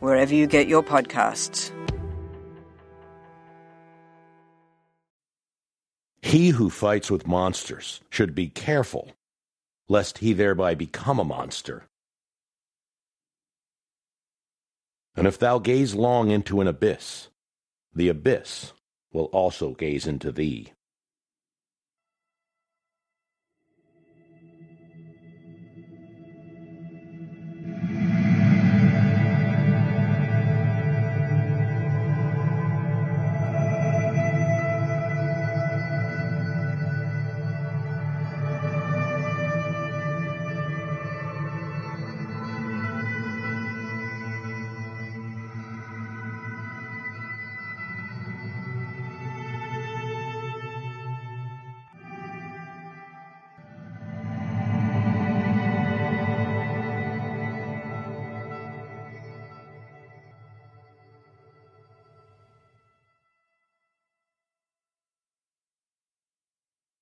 wherever you get your podcasts. He who fights with monsters should be careful, lest he thereby become a monster. And if thou gaze long into an abyss, the abyss will also gaze into thee.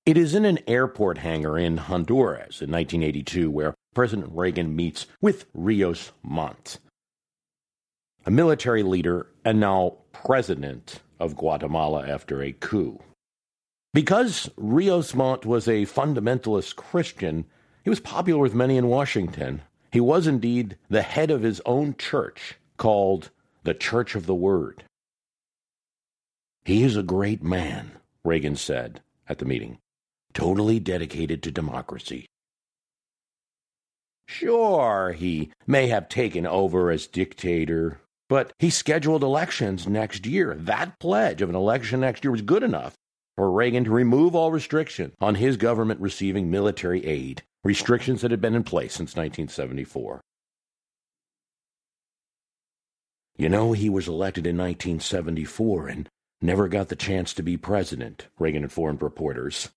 It is in an airport hangar in Honduras in 1982 where President Reagan meets with Rios Montt, a military leader and now president of Guatemala after a coup. Because Rios Montt was a fundamentalist Christian, he was popular with many in Washington. He was indeed the head of his own church called the Church of the Word. He is a great man, Reagan said at the meeting totally dedicated to democracy. Sure, he may have taken over as dictator, but he scheduled elections next year. That pledge of an election next year was good enough for Reagan to remove all restrictions on his government receiving military aid, restrictions that had been in place since 1974. You know, he was elected in 1974 and never got the chance to be president, Reagan informed reporters.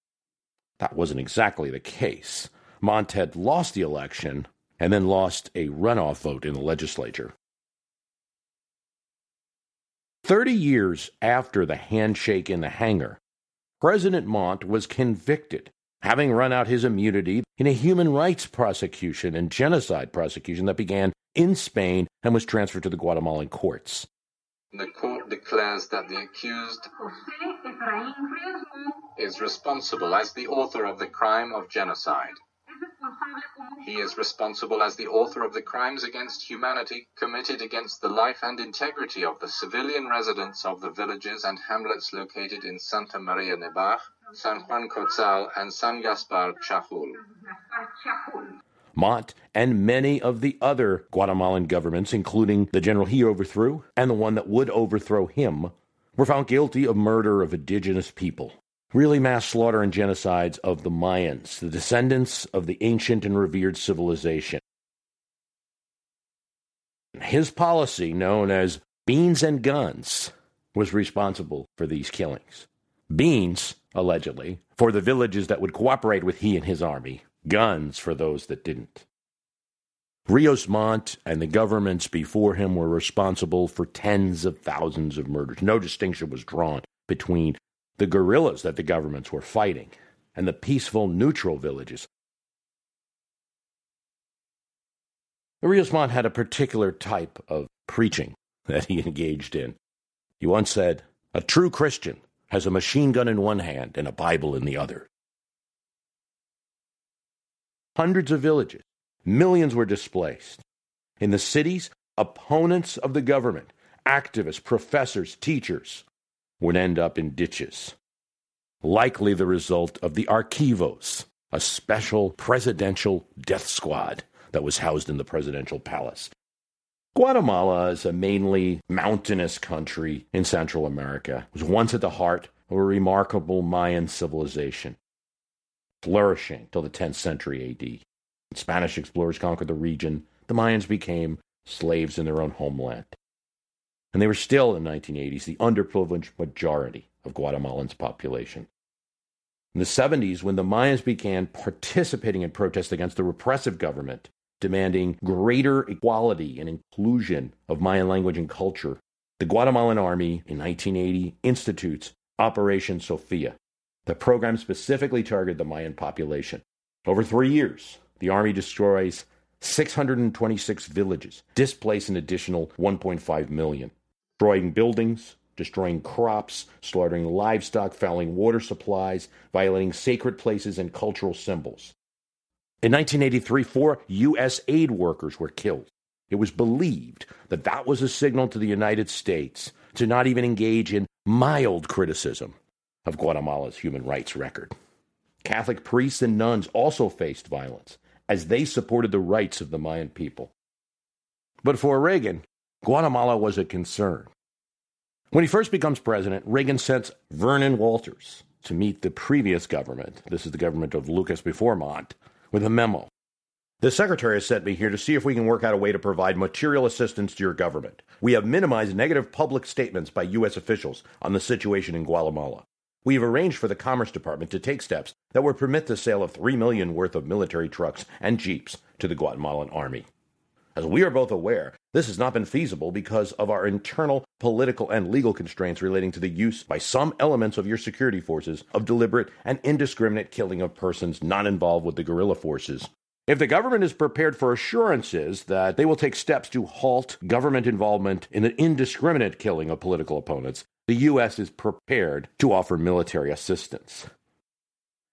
That wasn't exactly the case. Montt had lost the election and then lost a runoff vote in the legislature. Thirty years after the handshake in the hangar, President Montt was convicted, having run out his immunity in a human rights prosecution and genocide prosecution that began in Spain and was transferred to the Guatemalan courts. The court declares that the accused is responsible as the author of the crime of genocide. He is responsible as the author of the crimes against humanity committed against the life and integrity of the civilian residents of the villages and hamlets located in Santa Maria Nebaj, San Juan Cotzal, and San Gaspar Chajul. Montt, and many of the other Guatemalan governments, including the general he overthrew and the one that would overthrow him, were found guilty of murder of indigenous people. Really mass slaughter and genocides of the Mayans, the descendants of the ancient and revered civilization. His policy, known as beans and guns, was responsible for these killings. Beans, allegedly, for the villages that would cooperate with he and his army, guns for those that didn't. Rios Montt and the governments before him were responsible for tens of thousands of murders. No distinction was drawn between the guerrillas that the governments were fighting and the peaceful, neutral villages. Rios Montt had a particular type of preaching that he engaged in. He once said, A true Christian has a machine gun in one hand and a Bible in the other. Hundreds of villages, millions were displaced. In the cities, opponents of the government, activists, professors, teachers, would end up in ditches. Likely the result of the Archivos, a special presidential death squad that was housed in the presidential palace. Guatemala is a mainly mountainous country in Central America. It was once at the heart of a remarkable Mayan civilization flourishing till the 10th century AD. When Spanish explorers conquered the region, the Mayans became slaves in their own homeland. and they were still in the 1980s the underprivileged majority of Guatemalans' population. In the 70s, when the Mayans began participating in protests against the repressive government, demanding greater equality and inclusion of Mayan language and culture, the Guatemalan Army in 1980 institutes Operation Sophia. The program specifically targeted the Mayan population. Over three years, the Army destroys 626 villages, displace an additional 1.5 million, destroying buildings, destroying crops, slaughtering livestock, fouling water supplies, violating sacred places and cultural symbols. In 1983, four U.S. aid workers were killed. It was believed that that was a signal to the United States to not even engage in mild criticism of Guatemala's human rights record. Catholic priests and nuns also faced violence as they supported the rights of the Mayan people. But for Reagan, Guatemala was a concern. When he first becomes president, Reagan sends Vernon Walters to meet the previous government. This is the government of Lucas before Montt, with a memo. The secretary has sent me here to see if we can work out a way to provide material assistance to your government. We have minimized negative public statements by U.S. officials on the situation in Guatemala. We have arranged for the Commerce Department to take steps that would permit the sale of 3 million worth of military trucks and jeeps to the Guatemalan army. As we are both aware, this has not been feasible because of our internal political and legal constraints relating to the use by some elements of your security forces of deliberate and indiscriminate killing of persons not involved with the guerrilla forces. If the government is prepared for assurances that they will take steps to halt government involvement in the indiscriminate killing of political opponents, the U.S. is prepared to offer military assistance.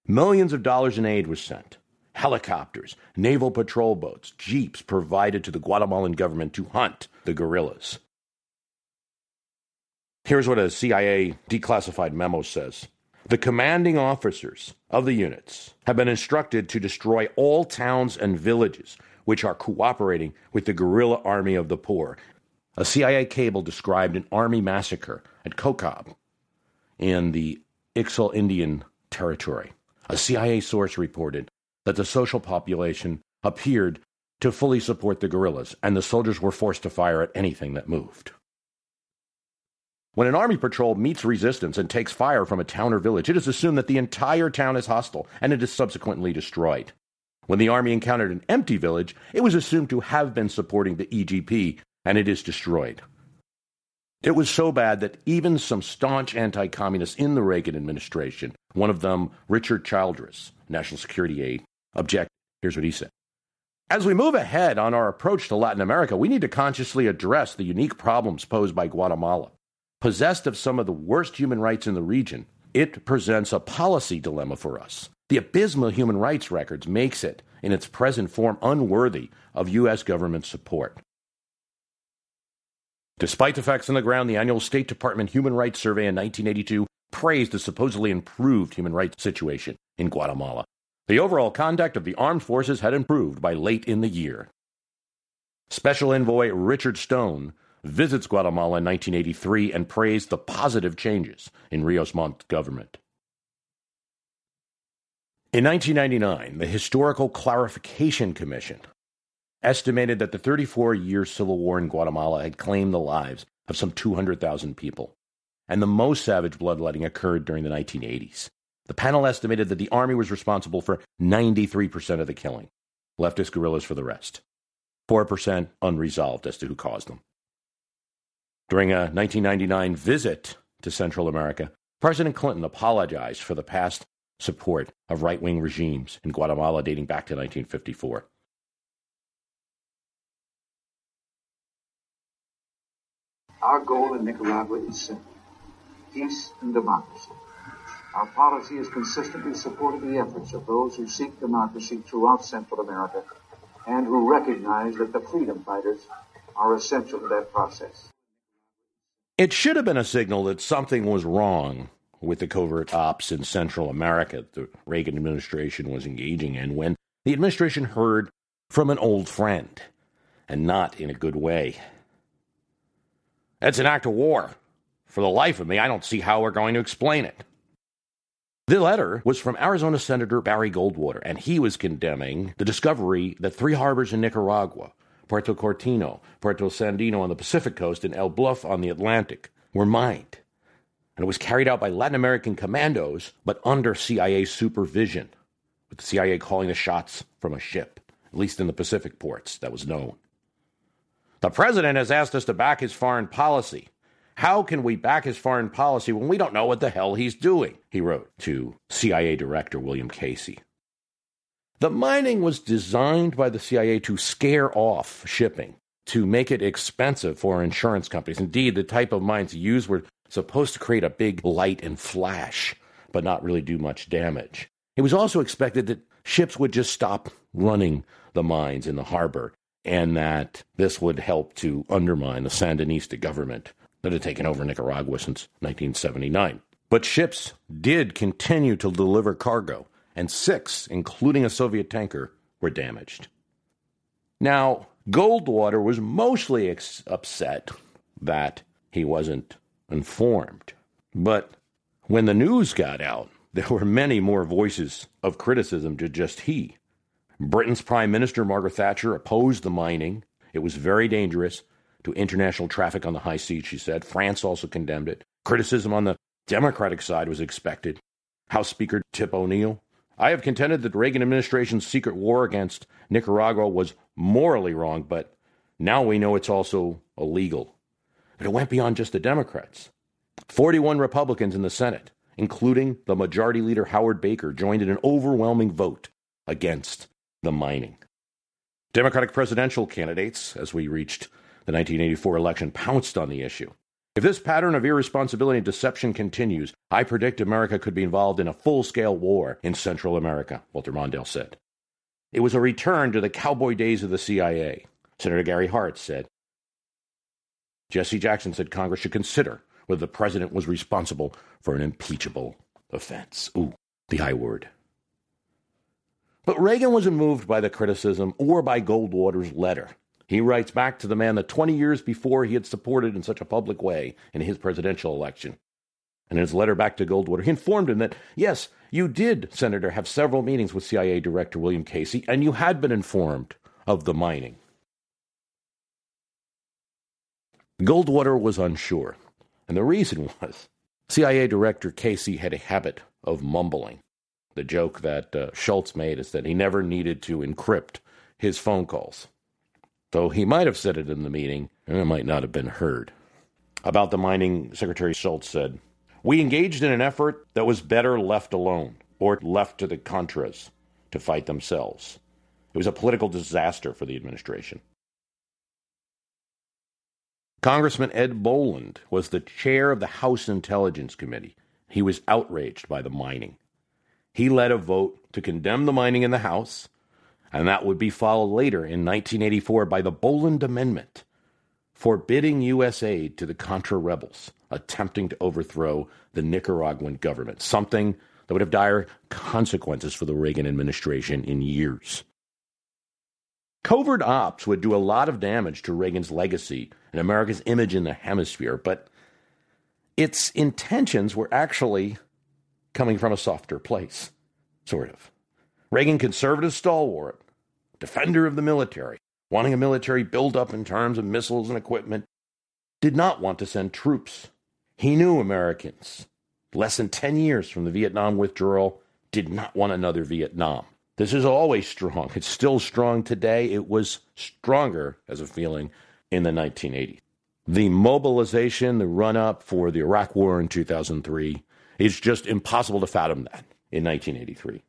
Millions of dollars in aid was sent. Helicopters, naval patrol boats, jeeps provided to the Guatemalan government to hunt the guerrillas. Here's what a CIA declassified memo says The commanding officers of the units have been instructed to destroy all towns and villages which are cooperating with the guerrilla army of the poor a CIA cable described an army massacre at Cocob in the Ixil Indian Territory. A CIA source reported that the social population appeared to fully support the guerrillas, and the soldiers were forced to fire at anything that moved. When an army patrol meets resistance and takes fire from a town or village, it is assumed that the entire town is hostile and it is subsequently destroyed. When the army encountered an empty village, it was assumed to have been supporting the EGP and it is destroyed. It was so bad that even some staunch anti communists in the Reagan administration, one of them Richard Childress, national security aide, objected. Here's what he said As we move ahead on our approach to Latin America, we need to consciously address the unique problems posed by Guatemala. Possessed of some of the worst human rights in the region, it presents a policy dilemma for us. The abysmal human rights records makes it, in its present form, unworthy of U.S. government support. Despite the facts on the ground, the annual State Department Human Rights Survey in 1982 praised the supposedly improved human rights situation in Guatemala. The overall conduct of the armed forces had improved by late in the year. Special Envoy Richard Stone visits Guatemala in 1983 and praised the positive changes in Rios Montt's government. In 1999, the Historical Clarification Commission estimated that the 34 year civil war in Guatemala had claimed the lives of some 200,000 people, and the most savage bloodletting occurred during the 1980s. The panel estimated that the army was responsible for 93% of the killing, leftist guerrillas for the rest. 4% unresolved as to who caused them. During a 1999 visit to Central America, President Clinton apologized for the past support of right wing regimes in Guatemala dating back to 1954. Our goal in Nicaragua is simple peace and democracy. Our policy has consistently supported the efforts of those who seek democracy throughout Central America and who recognize that the freedom fighters are essential to that process. It should have been a signal that something was wrong with the covert ops in Central America that the Reagan administration was engaging in when the administration heard from an old friend, and not in a good way. It's an act of war. For the life of me, I don't see how we're going to explain it. The letter was from Arizona Senator Barry Goldwater, and he was condemning the discovery that three harbors in Nicaragua Puerto Corinto, Puerto Sandino on the Pacific coast, and El Bluff on the Atlantic were mined. And it was carried out by Latin American commandos, but under CIA supervision, with the CIA calling the shots from a ship, at least in the Pacific ports, that was known. The president has asked us to back his foreign policy. How can we back his foreign policy when we don't know what the hell he's doing? He wrote to CIA Director William Casey. The mining was designed by the CIA to scare off shipping, to make it expensive for insurance companies. Indeed, the type of mines used were supposed to create a big light and flash, but not really do much damage. It was also expected that ships would just stop running the mines in the harbor and that this would help to undermine the Sandinista government that had taken over Nicaragua since 1979. But ships did continue to deliver cargo, and six, including a Soviet tanker, were damaged. Now, Goldwater was mostly ex- upset that he wasn't informed. But when the news got out, there were many more voices of criticism to just he. Britain's Prime Minister, Margaret Thatcher, opposed the mining. It was very dangerous to international traffic on the high seas, she said. France also condemned it. Criticism on the Democratic side was expected. House Speaker Tip O'Neill. I have contended that the Reagan administration's secret war against Nicaragua was morally wrong, but now we know it's also illegal. But it went beyond just the Democrats. 41 Republicans in the Senate, including the Majority Leader Howard Baker, joined in an overwhelming vote against the mining. Democratic presidential candidates, as we reached the 1984 election pounced on the issue. If this pattern of irresponsibility and deception continues, I predict America could be involved in a full scale war in Central America, Walter Mondale said. It was a return to the cowboy days of the CIA. Senator Gary Hart said. Jesse Jackson said Congress should consider whether the president was responsible for an impeachable offense. Ooh, the I word. But Reagan wasn't moved by the criticism or by Goldwater's letter. He writes back to the man that 20 years before he had supported in such a public way in his presidential election. And in his letter back to Goldwater, he informed him that, yes, you did, Senator, have several meetings with CIA Director William Casey, and you had been informed of the mining. Goldwater was unsure, and the reason was CIA Director Casey had a habit of mumbling. The joke that uh, Shultz made is that he never needed to encrypt his phone calls. So he might have said it in the meeting, and it might not have been heard. About the mining, Secretary Shultz said, We engaged in an effort that was better left alone or left to the Contras to fight themselves. It was a political disaster for the administration. Congressman Ed Boland was the chair of the House Intelligence Committee. He was outraged by the mining. He led a vote to condemn the mining in the House and that would be followed later in 1984 by the Boland Amendment, forbidding U.S. aid to the Contra rebels attempting to overthrow the Nicaraguan government, something that would have dire consequences for the Reagan administration in years. Covert ops would do a lot of damage to Reagan's legacy and America's image in the hemisphere, but its intentions were actually coming from a softer place, sort of. Reagan, conservative stalwart, defender of the military, wanting a military buildup in terms of missiles and equipment, did not want to send troops. He knew Americans, less than 10 years from the Vietnam withdrawal, did not want another Vietnam. This is always strong. It's still strong today. It was stronger as a feeling in the 1980s. The mobilization, the run up for the Iraq War in 2003, is just impossible to fathom that in 1983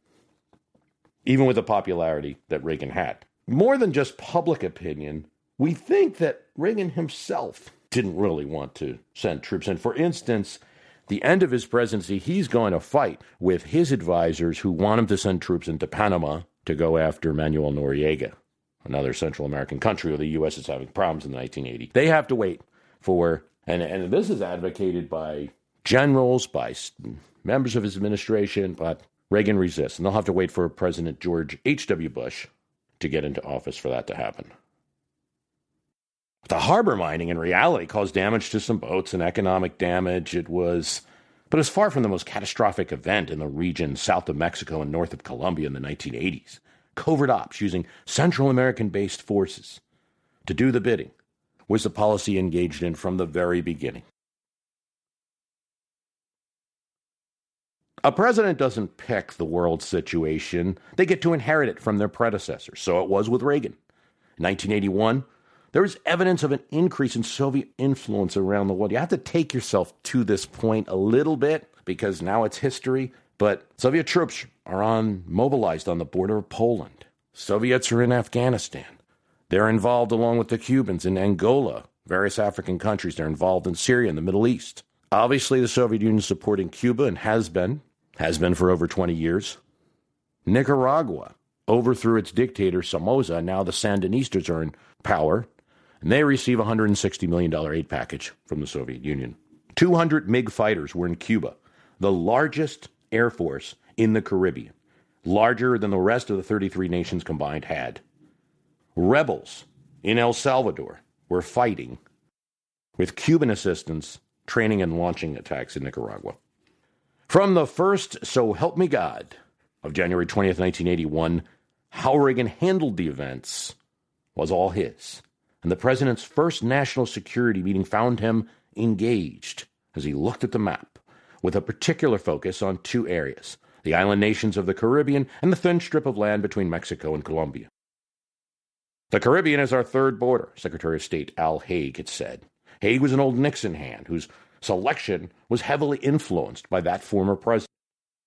even with the popularity that Reagan had. More than just public opinion, we think that Reagan himself didn't really want to send troops in. For instance, the end of his presidency, he's going to fight with his advisors who want him to send troops into Panama to go after Manuel Noriega, another Central American country where the U.S. is having problems in the 1980s. They have to wait for, and, and this is advocated by generals, by members of his administration, but Reagan resists, and they'll have to wait for President George H.W. Bush to get into office for that to happen. The harbor mining in reality caused damage to some boats and economic damage. It was, but it was far from the most catastrophic event in the region south of Mexico and north of Colombia in the 1980s. Covert ops using Central American based forces to do the bidding was the policy engaged in from the very beginning. A president doesn't pick the world situation, they get to inherit it from their predecessors. So it was with Reagan. In 1981, there was evidence of an increase in Soviet influence around the world. You have to take yourself to this point a little bit because now it's history. But Soviet troops are on mobilized on the border of Poland. Soviets are in Afghanistan. They're involved along with the Cubans in Angola, various African countries. They're involved in Syria and the Middle East. Obviously, the Soviet Union is supporting Cuba and has been, has been for over 20 years. Nicaragua overthrew its dictator Somoza. Now the Sandinistas are in power, and they receive a $160 million aid package from the Soviet Union. 200 MiG fighters were in Cuba, the largest air force in the Caribbean, larger than the rest of the 33 nations combined had. Rebels in El Salvador were fighting with Cuban assistance, training and launching attacks in Nicaragua. From the first So Help Me God of January 20th, 1981, how Reagan handled the events was all his. And the president's first national security meeting found him engaged as he looked at the map, with a particular focus on two areas the island nations of the Caribbean and the thin strip of land between Mexico and Colombia. The Caribbean is our third border, Secretary of State Al Haig had said. Haig was an old Nixon hand whose selection was heavily influenced by that former president.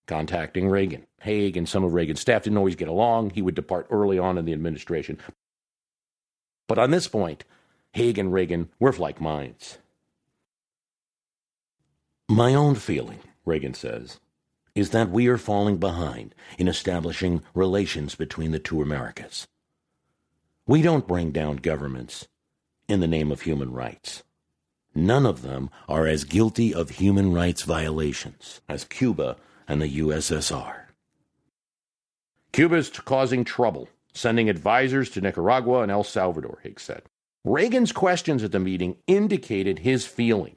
Contacting Reagan. Haig and some of Reagan's staff didn't always get along. He would depart early on in the administration. But on this point, Haig and Reagan were like minds. My own feeling, Reagan says, is that we are falling behind in establishing relations between the two Americas. We don't bring down governments in the name of human rights. None of them are as guilty of human rights violations as Cuba and the USSR. Cuba is causing trouble, sending advisors to Nicaragua and El Salvador, Higgs said. Reagan's questions at the meeting indicated his feeling.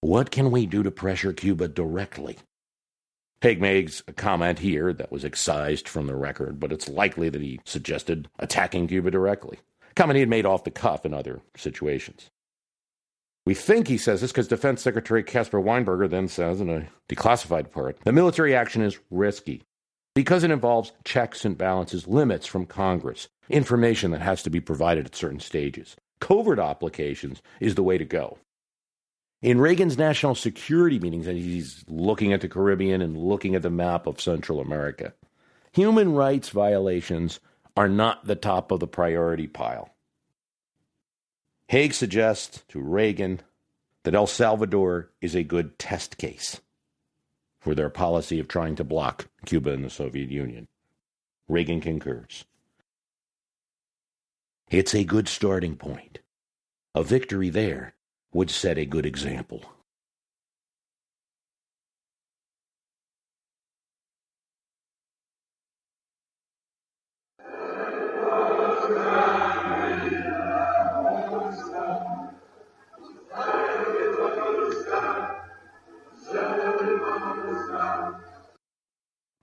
What can we do to pressure Cuba directly? Haig makes a comment here that was excised from the record, but it's likely that he suggested attacking Cuba directly. Comment he had made off the cuff in other situations. We think he says this because Defense Secretary Caspar Weinberger then says in a declassified part the military action is risky because it involves checks and balances, limits from Congress, information that has to be provided at certain stages. Covert applications is the way to go. In Reagan's national security meetings, and he's looking at the Caribbean and looking at the map of Central America, human rights violations are not the top of the priority pile. Haig suggests to Reagan that El Salvador is a good test case for their policy of trying to block Cuba and the Soviet Union. Reagan concurs. It's a good starting point. A victory there would set a good example.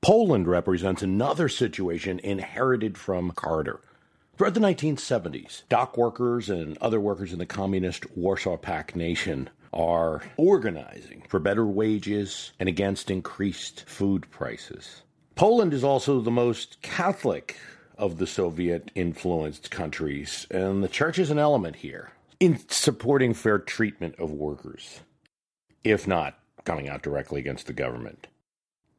Poland represents another situation inherited from Carter. Throughout the 1970s, dock workers and other workers in the communist Warsaw Pact nation are organizing for better wages and against increased food prices. Poland is also the most Catholic of the Soviet influenced countries, and the church is an element here in supporting fair treatment of workers, if not coming out directly against the government.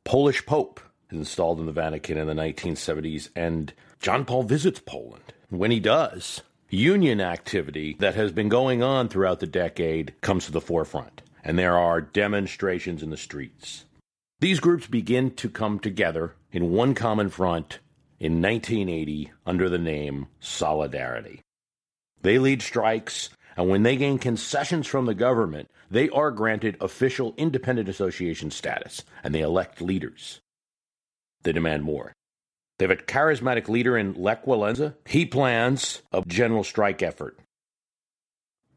Polish Pope installed in the Vatican in the 1970s, and John Paul visits Poland. When he does, union activity that has been going on throughout the decade comes to the forefront, and there are demonstrations in the streets. These groups begin to come together in one common front in 1980 under the name Solidarity. They lead strikes, and when they gain concessions from the government, they are granted official independent association status and they elect leaders they demand more. They have a charismatic leader in Lech. He plans a general strike effort.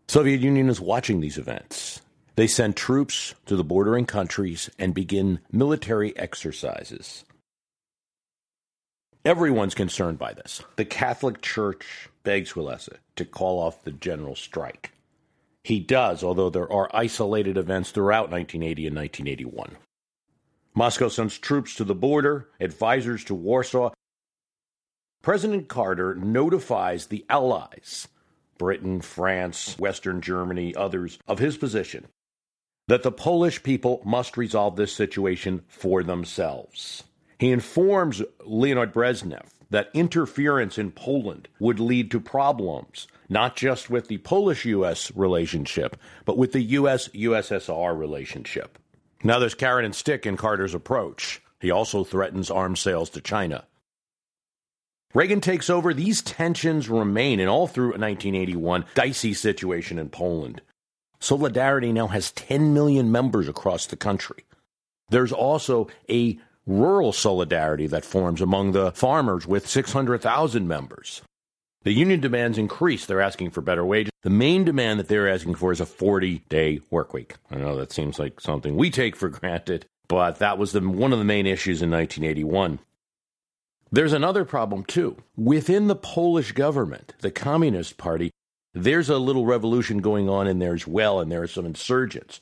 Soviet Union is watching these events. They send troops to the bordering countries and begin military exercises. Everyone's concerned by this. The Catholic Church begs Walesa to call off the general strike. He does, although there are isolated events throughout 1980 and 1981. Moscow sends troops to the border, advisors to Warsaw. President Carter notifies the Allies, Britain, France, Western Germany, others, of his position that the Polish people must resolve this situation for themselves. He informs Leonid Brezhnev that interference in Poland would lead to problems, not just with the Polish US relationship, but with the US USSR relationship. Now there's carrot and stick in Carter's approach. He also threatens arms sales to China. Reagan takes over. These tensions remain, and all through 1981, dicey situation in Poland. Solidarity now has 10 million members across the country. There's also a rural solidarity that forms among the farmers with 600,000 members. The union demands increase. They're asking for better wages. The main demand that they're asking for is a 40 day work week. I know that seems like something we take for granted, but that was the, one of the main issues in 1981. There's another problem, too. Within the Polish government, the Communist Party, there's a little revolution going on in there as well, and there are some insurgents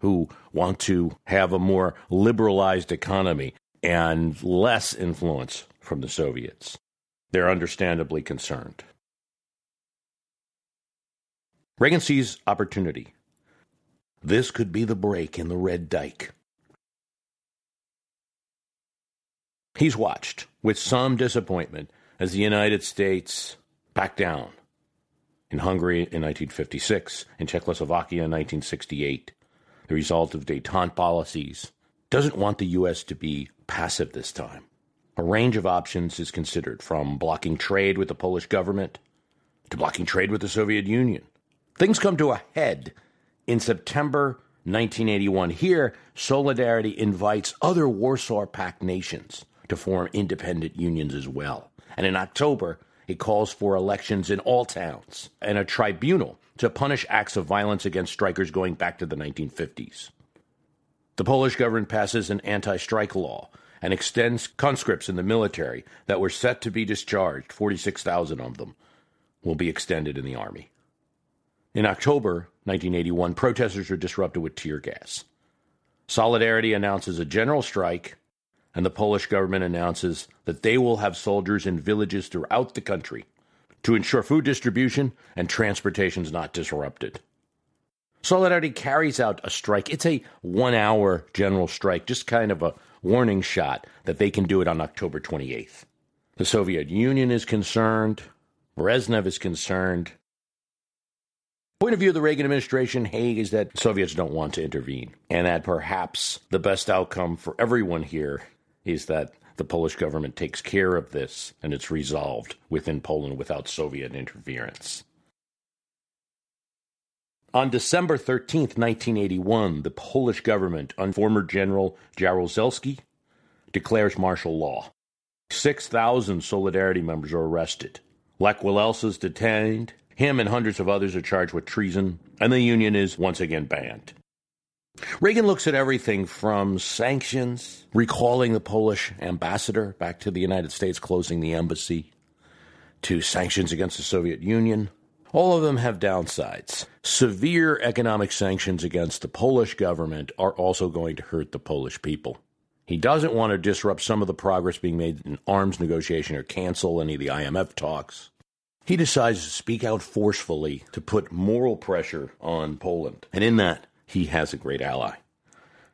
who want to have a more liberalized economy and less influence from the Soviets. They're understandably concerned. Reagan sees opportunity. This could be the break in the red dike. He's watched with some disappointment as the United States backed down in Hungary in 1956, in Czechoslovakia in 1968, the result of detente policies, doesn't want the U.S. to be passive this time. A range of options is considered, from blocking trade with the Polish government to blocking trade with the Soviet Union. Things come to a head in September 1981. Here, Solidarity invites other Warsaw Pact nations to form independent unions as well. And in October, it calls for elections in all towns and a tribunal to punish acts of violence against strikers going back to the 1950s. The Polish government passes an anti strike law and extends conscripts in the military that were set to be discharged, 46,000 of them, will be extended in the army. In October 1981, protesters are disrupted with tear gas. Solidarity announces a general strike, and the Polish government announces that they will have soldiers in villages throughout the country to ensure food distribution and transportation is not disrupted. Solidarity carries out a strike. It's a one hour general strike, just kind of a warning shot that they can do it on October 28th. The Soviet Union is concerned. Brezhnev is concerned. Point of view of the Reagan administration, Haig, is that Soviets don't want to intervene, and that perhaps the best outcome for everyone here is that the Polish government takes care of this and it's resolved within Poland without Soviet interference. On December 13, 1981, the Polish government, under former General Jaruzelski, declares martial law. 6,000 Solidarity members are arrested. Lech Walesa is detained. Him and hundreds of others are charged with treason, and the Union is once again banned. Reagan looks at everything from sanctions, recalling the Polish ambassador back to the United States, closing the embassy, to sanctions against the Soviet Union, all of them have downsides. Severe economic sanctions against the Polish government are also going to hurt the Polish people. He doesn't want to disrupt some of the progress being made in arms negotiation or cancel any of the IMF talks. He decides to speak out forcefully to put moral pressure on Poland. And in that, he has a great ally.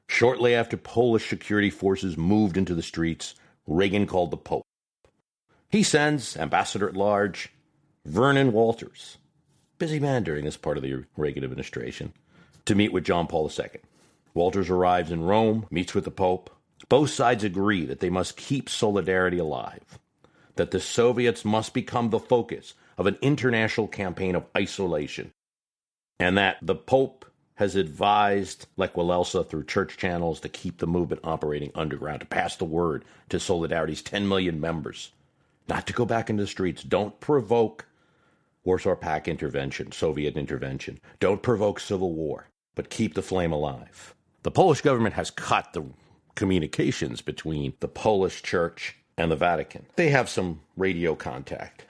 Shortly after Polish security forces moved into the streets, Reagan called the Pope. He sends Ambassador at Large Vernon Walters busy man during this part of the Reagan administration, to meet with John Paul II. Walters arrives in Rome, meets with the Pope. Both sides agree that they must keep solidarity alive, that the Soviets must become the focus of an international campaign of isolation, and that the Pope has advised Lech Walesa through church channels to keep the movement operating underground, to pass the word to Solidarity's 10 million members, not to go back into the streets. Don't provoke Warsaw Pact intervention, Soviet intervention. Don't provoke civil war, but keep the flame alive. The Polish government has cut the communications between the Polish church and the Vatican. They have some radio contact.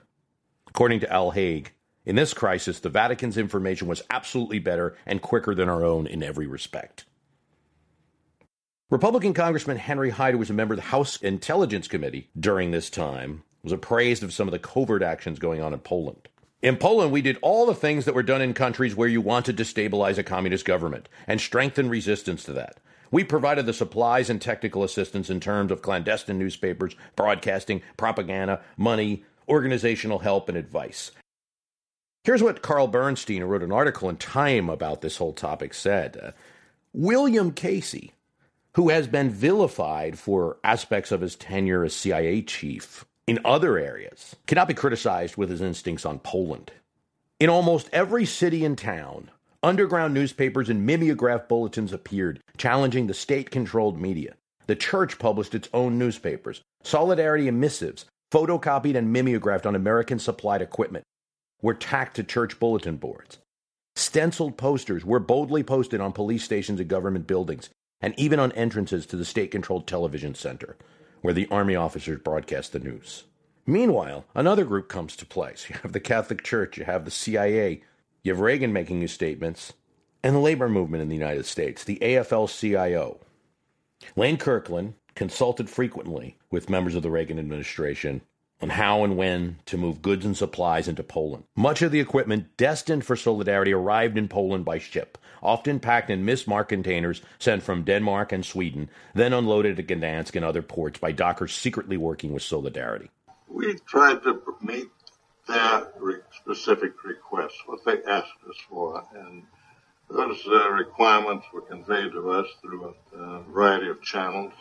According to Al Haig, in this crisis, the Vatican's information was absolutely better and quicker than our own in every respect. Republican Congressman Henry Hyde, who was a member of the House Intelligence Committee during this time, was appraised of some of the covert actions going on in Poland. In Poland, we did all the things that were done in countries where you wanted to stabilize a communist government and strengthen resistance to that. We provided the supplies and technical assistance in terms of clandestine newspapers, broadcasting, propaganda, money, organizational help, and advice. Here's what Carl Bernstein, who wrote an article in Time about this whole topic, said uh, William Casey, who has been vilified for aspects of his tenure as CIA chief in other areas, cannot be criticized with his instincts on Poland. In almost every city and town, underground newspapers and mimeograph bulletins appeared, challenging the state controlled media. The church published its own newspapers, solidarity and missives, photocopied and mimeographed on American supplied equipment, were tacked to church bulletin boards. Stenciled posters were boldly posted on police stations and government buildings, and even on entrances to the state controlled television center, where the Army officers broadcast the news. Meanwhile, another group comes to play. You have the Catholic Church, you have the CIA, you have Reagan making his statements, and the labor movement in the United States, the AFL CIO. Lane Kirkland consulted frequently with members of the Reagan administration on how and when to move goods and supplies into Poland. Much of the equipment destined for Solidarity arrived in Poland by ship, often packed in mismarked containers sent from Denmark and Sweden, then unloaded at Gdansk and other ports by dockers secretly working with Solidarity. We tried to meet their specific requests, what they asked us for, and those uh, requirements were conveyed to us through a, a variety of channels.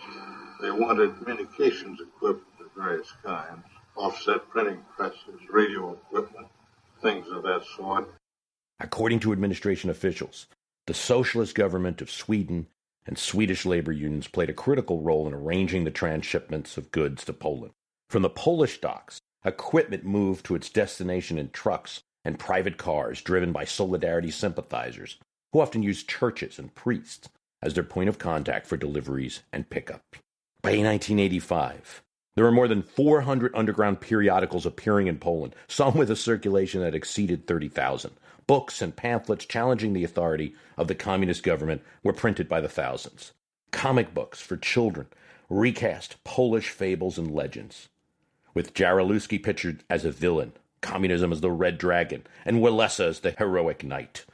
They wanted communications equipment of various kinds offset printing presses, radio equipment, things of that sort. According to administration officials, the socialist government of Sweden and Swedish labor unions played a critical role in arranging the transshipments of goods to Poland. From the Polish docks, equipment moved to its destination in trucks and private cars driven by Solidarity sympathizers, who often used churches and priests as their point of contact for deliveries and pickup. By 1985, there were more than 400 underground periodicals appearing in Poland, some with a circulation that exceeded 30,000. Books and pamphlets challenging the authority of the communist government were printed by the thousands. Comic books for children recast Polish fables and legends, with Jaruzelski pictured as a villain, communism as the Red Dragon, and Walesa as the heroic knight.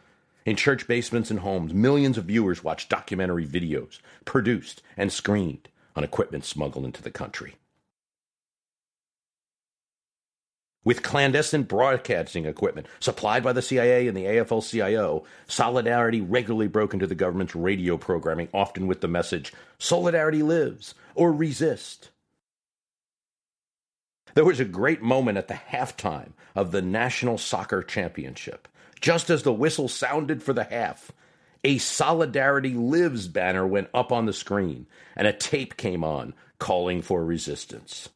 In church basements and homes, millions of viewers watched documentary videos produced and screened on equipment smuggled into the country. With clandestine broadcasting equipment supplied by the CIA and the AFL CIO, Solidarity regularly broke into the government's radio programming, often with the message, Solidarity lives or resist. There was a great moment at the halftime of the National Soccer Championship. Just as the whistle sounded for the half, a Solidarity Lives banner went up on the screen, and a tape came on calling for resistance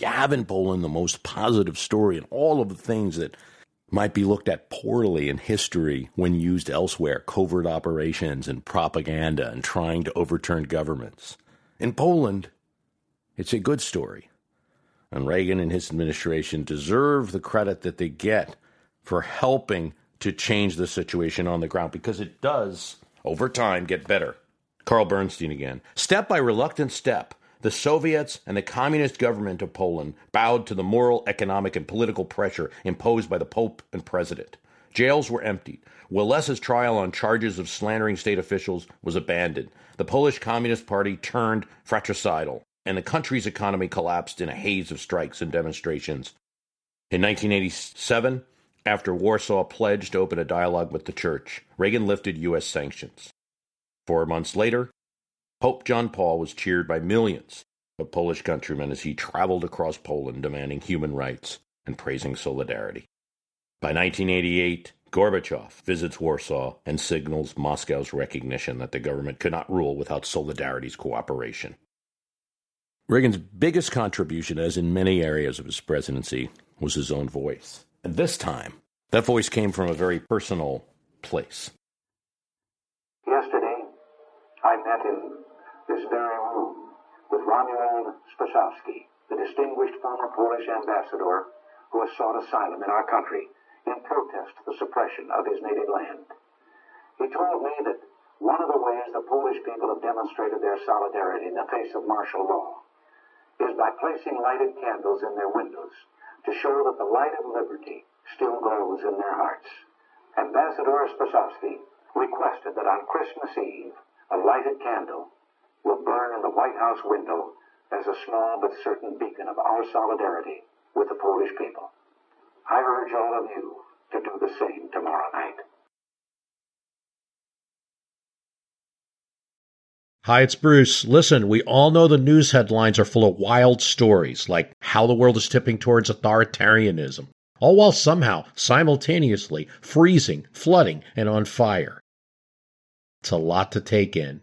you have in Poland the most positive story and all of the things that might be looked at poorly in history when used elsewhere covert operations and propaganda and trying to overturn governments. In Poland, it's a good story. And Reagan and his administration deserve the credit that they get for helping to change the situation on the ground because it does, over time, get better. Carl Bernstein again. Step by reluctant step, the Soviets and the communist government of Poland bowed to the moral, economic, and political pressure imposed by the Pope and President. Jails were emptied. Walesa's trial on charges of slandering state officials was abandoned. The Polish Communist Party turned fratricidal, and the country's economy collapsed in a haze of strikes and demonstrations. In 1987, after Warsaw pledged to open a dialogue with the Church, Reagan lifted U.S. sanctions. Four months later, Pope John Paul was cheered by millions of Polish countrymen as he traveled across Poland demanding human rights and praising solidarity. By 1988, Gorbachev visits Warsaw and signals Moscow's recognition that the government could not rule without Solidarity's cooperation. Reagan's biggest contribution, as in many areas of his presidency, was his own voice. And this time, that voice came from a very personal place. Yesterday, I met in this very room with Romuald Spasowski, the distinguished former Polish ambassador who has sought asylum in our country in protest to the suppression of his native land. He told me that one of the ways the Polish people have demonstrated their solidarity in the face of martial law is by placing lighted candles in their windows to show that the light of liberty still glows in their hearts. Ambassador Spasowski requested that on Christmas Eve, a lighted candle will burn in the White House window as a small but certain beacon of our solidarity with the Polish people. I urge all of you to do the same tomorrow night. Hi, it's Bruce. Listen, we all know the news headlines are full of wild stories, like how the world is tipping towards authoritarianism, all while somehow simultaneously freezing, flooding, and on fire. It's a lot to take in.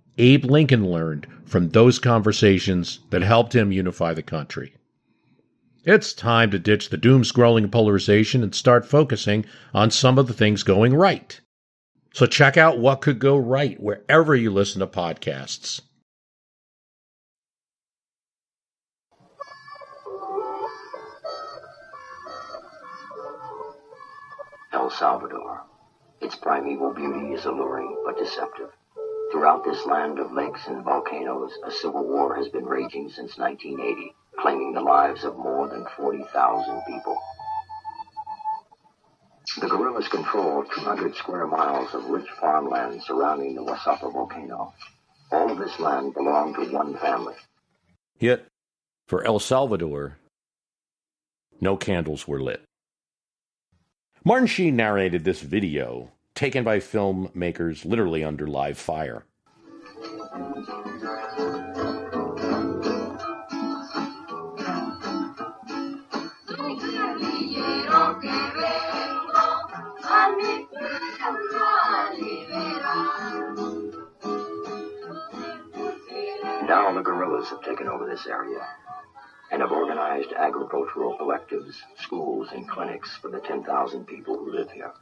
Abe Lincoln learned from those conversations that helped him unify the country. It's time to ditch the doom scrolling polarization and start focusing on some of the things going right. So check out what could go right wherever you listen to podcasts. El Salvador. Its primeval beauty is alluring but deceptive. Throughout this land of lakes and volcanoes, a civil war has been raging since 1980, claiming the lives of more than 40,000 people. The guerrillas control 200 square miles of rich farmland surrounding the Guazapa volcano. All of this land belonged to one family. Yet, for El Salvador, no candles were lit. Martin Sheen narrated this video taken by filmmakers literally under live fire. Now the guerrillas have taken over this area and have organized agricultural collectives, schools, and clinics for the 10,000 people who live here.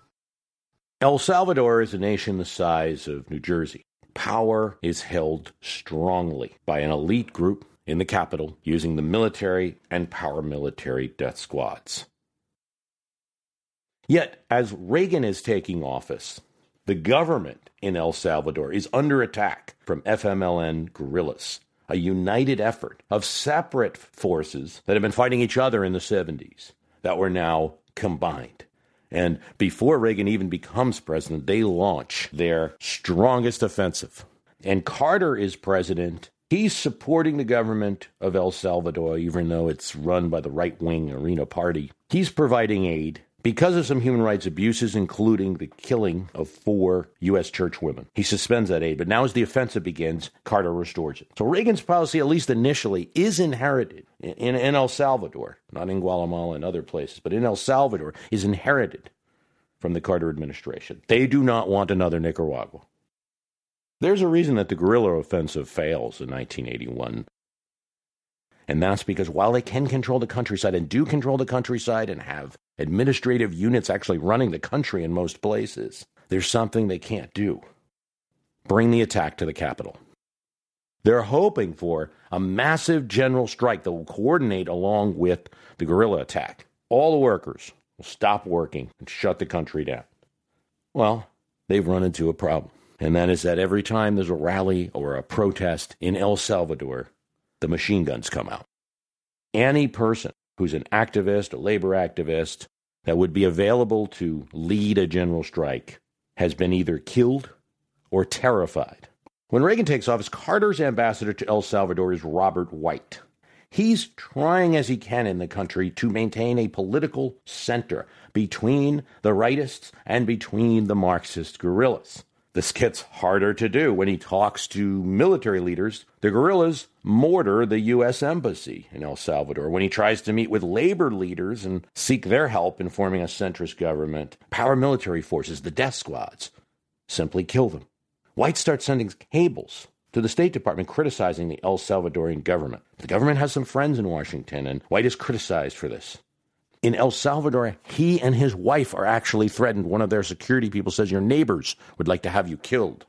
El Salvador is a nation the size of New Jersey. Power is held strongly by an elite group in the capital using the military and paramilitary death squads. Yet, as Reagan is taking office, the government in El Salvador is under attack from FMLN guerrillas, a united effort of separate forces that have been fighting each other in the 70s that were now combined. And before Reagan even becomes president, they launch their strongest offensive. And Carter is president. He's supporting the government of El Salvador, even though it's run by the right wing Arena Party. He's providing aid because of some human rights abuses, including the killing of four U.S. church women. He suspends that aid, but now as the offensive begins, Carter restores it. So Reagan's policy, at least initially, is inherited in, in El Salvador, not in Guatemala and other places, but in El Salvador, is inherited from the Carter administration. They do not want another Nicaragua. There's a reason that the guerrilla offensive fails in 1981. And that's because while they can control the countryside and do control the countryside and have administrative units actually running the country in most places, there's something they can't do bring the attack to the capital. They're hoping for a massive general strike that will coordinate along with the guerrilla attack. All the workers will stop working and shut the country down. Well, they've run into a problem, and that is that every time there's a rally or a protest in El Salvador, the machine guns come out. Any person who's an activist, a labor activist, that would be available to lead a general strike has been either killed or terrified When Reagan takes office, Carter's ambassador to El Salvador is Robert White. He's trying as he can in the country to maintain a political center between the rightists and between the Marxist guerrillas. This gets harder to do when he talks to military leaders. The guerrillas mortar the U.S. Embassy in El Salvador. When he tries to meet with labor leaders and seek their help in forming a centrist government, paramilitary forces, the death squads, simply kill them. White starts sending cables to the State Department criticizing the El Salvadorian government. The government has some friends in Washington, and White is criticized for this. In El Salvador, he and his wife are actually threatened. One of their security people says, Your neighbors would like to have you killed.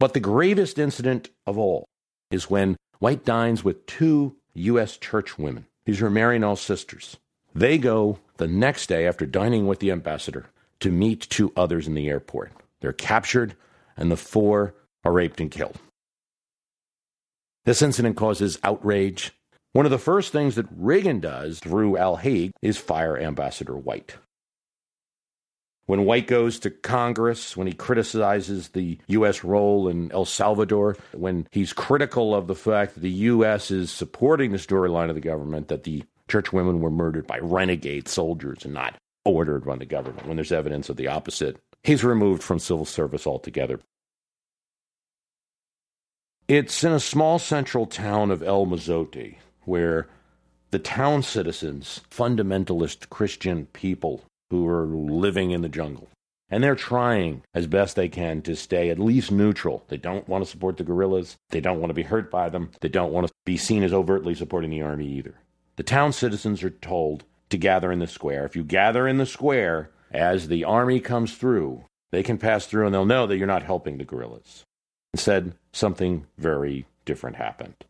But the gravest incident of all is when White dines with two U.S. church women. These are Maryknoll sisters. They go the next day after dining with the ambassador to meet two others in the airport. They're captured, and the four are raped and killed. This incident causes outrage one of the first things that Reagan does through Al Haig is fire Ambassador White. When White goes to Congress, when he criticizes the U.S. role in El Salvador, when he's critical of the fact that the U.S. is supporting the storyline of the government that the church women were murdered by renegade soldiers and not ordered by the government, when there's evidence of the opposite, he's removed from civil service altogether. It's in a small central town of El Mozote where the town citizens, fundamentalist Christian people who are living in the jungle, and they're trying as best they can to stay at least neutral. They don't want to support the guerrillas. They don't want to be hurt by them. They don't want to be seen as overtly supporting the army either. The town citizens are told to gather in the square. If you gather in the square as the army comes through, they can pass through and they'll know that you're not helping the guerrillas. Instead, something very different happened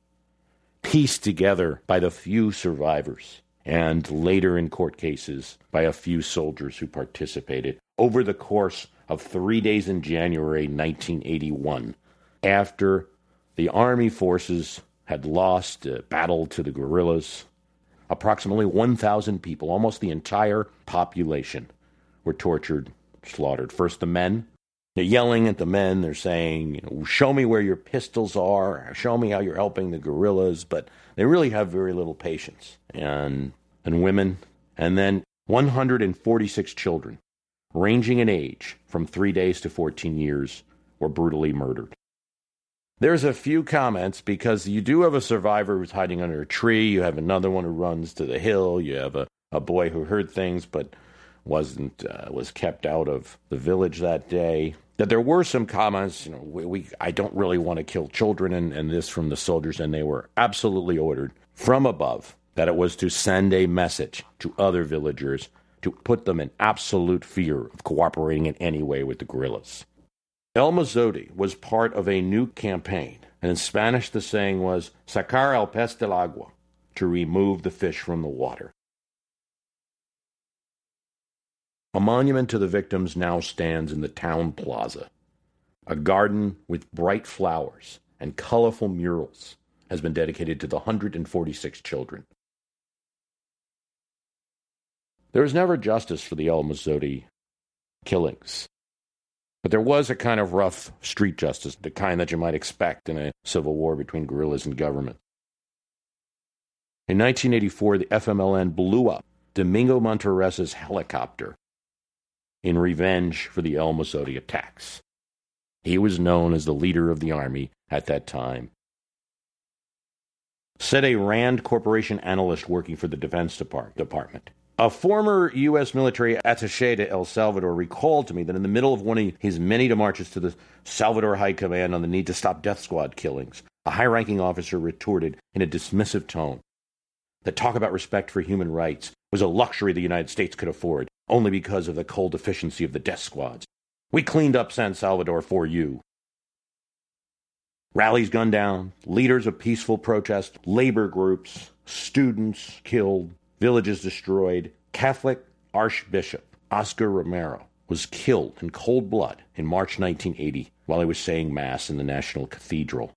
pieced together by the few survivors and later in court cases by a few soldiers who participated over the course of three days in January 1981 after the army forces had lost a battle to the guerrillas. Approximately 1,000 people, almost the entire population, were tortured, slaughtered. First the men, they're yelling at the men. They're saying, you know, show me where your pistols are. Show me how you're helping the guerrillas. But they really have very little patience. And, and women. And then 146 children, ranging in age from three days to 14 years, were brutally murdered. There's a few comments because you do have a survivor who's hiding under a tree. You have another one who runs to the hill. You have a, a boy who heard things but wasn't uh, was kept out of the village that day that there were some comments, you know, we, we I don't really want to kill children, and, and this from the soldiers, and they were absolutely ordered from above that it was to send a message to other villagers to put them in absolute fear of cooperating in any way with the guerrillas. El Mozote was part of a new campaign, and in Spanish the saying was sacar el pez del agua, to remove the fish from the water. A monument to the victims now stands in the town plaza. A garden with bright flowers and colorful murals has been dedicated to the 146 children. There was never justice for the El Mozote killings. But there was a kind of rough street justice, the kind that you might expect in a civil war between guerrillas and government. In 1984, the FMLN blew up Domingo Monterrosa's helicopter in revenge for the El Mozote attacks. He was known as the leader of the army at that time. Said a Rand Corporation analyst working for the Defense Department. A former U.S. military attache to El Salvador recalled to me that in the middle of one of his many demarches to the Salvador High Command on the need to stop death squad killings, a high ranking officer retorted in a dismissive tone that talk about respect for human rights was a luxury the United States could afford, only because of the cold efficiency of the death squads. We cleaned up San Salvador for you. Rallies gunned down, leaders of peaceful protest, labor groups, students killed, villages destroyed. Catholic Archbishop Oscar Romero was killed in cold blood in March 1980 while he was saying Mass in the National Cathedral.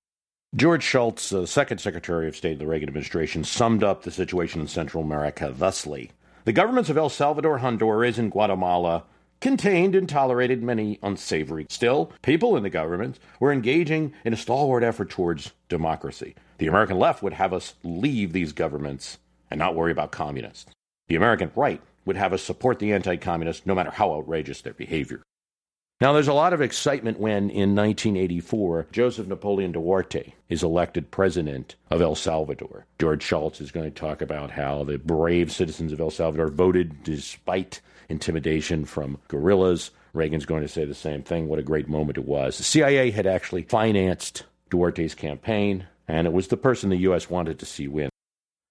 George Shultz, the second Secretary of State of the Reagan administration, summed up the situation in Central America thusly the governments of El Salvador, Honduras, and Guatemala contained and tolerated many unsavory. Still, people in the governments were engaging in a stalwart effort towards democracy. The American left would have us leave these governments and not worry about communists. The American right would have us support the anti communists no matter how outrageous their behavior. Now, there's a lot of excitement when, in 1984, Joseph Napoleon Duarte is elected president of El Salvador. George Shultz is going to talk about how the brave citizens of El Salvador voted despite intimidation from guerrillas. Reagan's going to say the same thing. What a great moment it was. The CIA had actually financed Duarte's campaign, and it was the person the U.S. wanted to see win.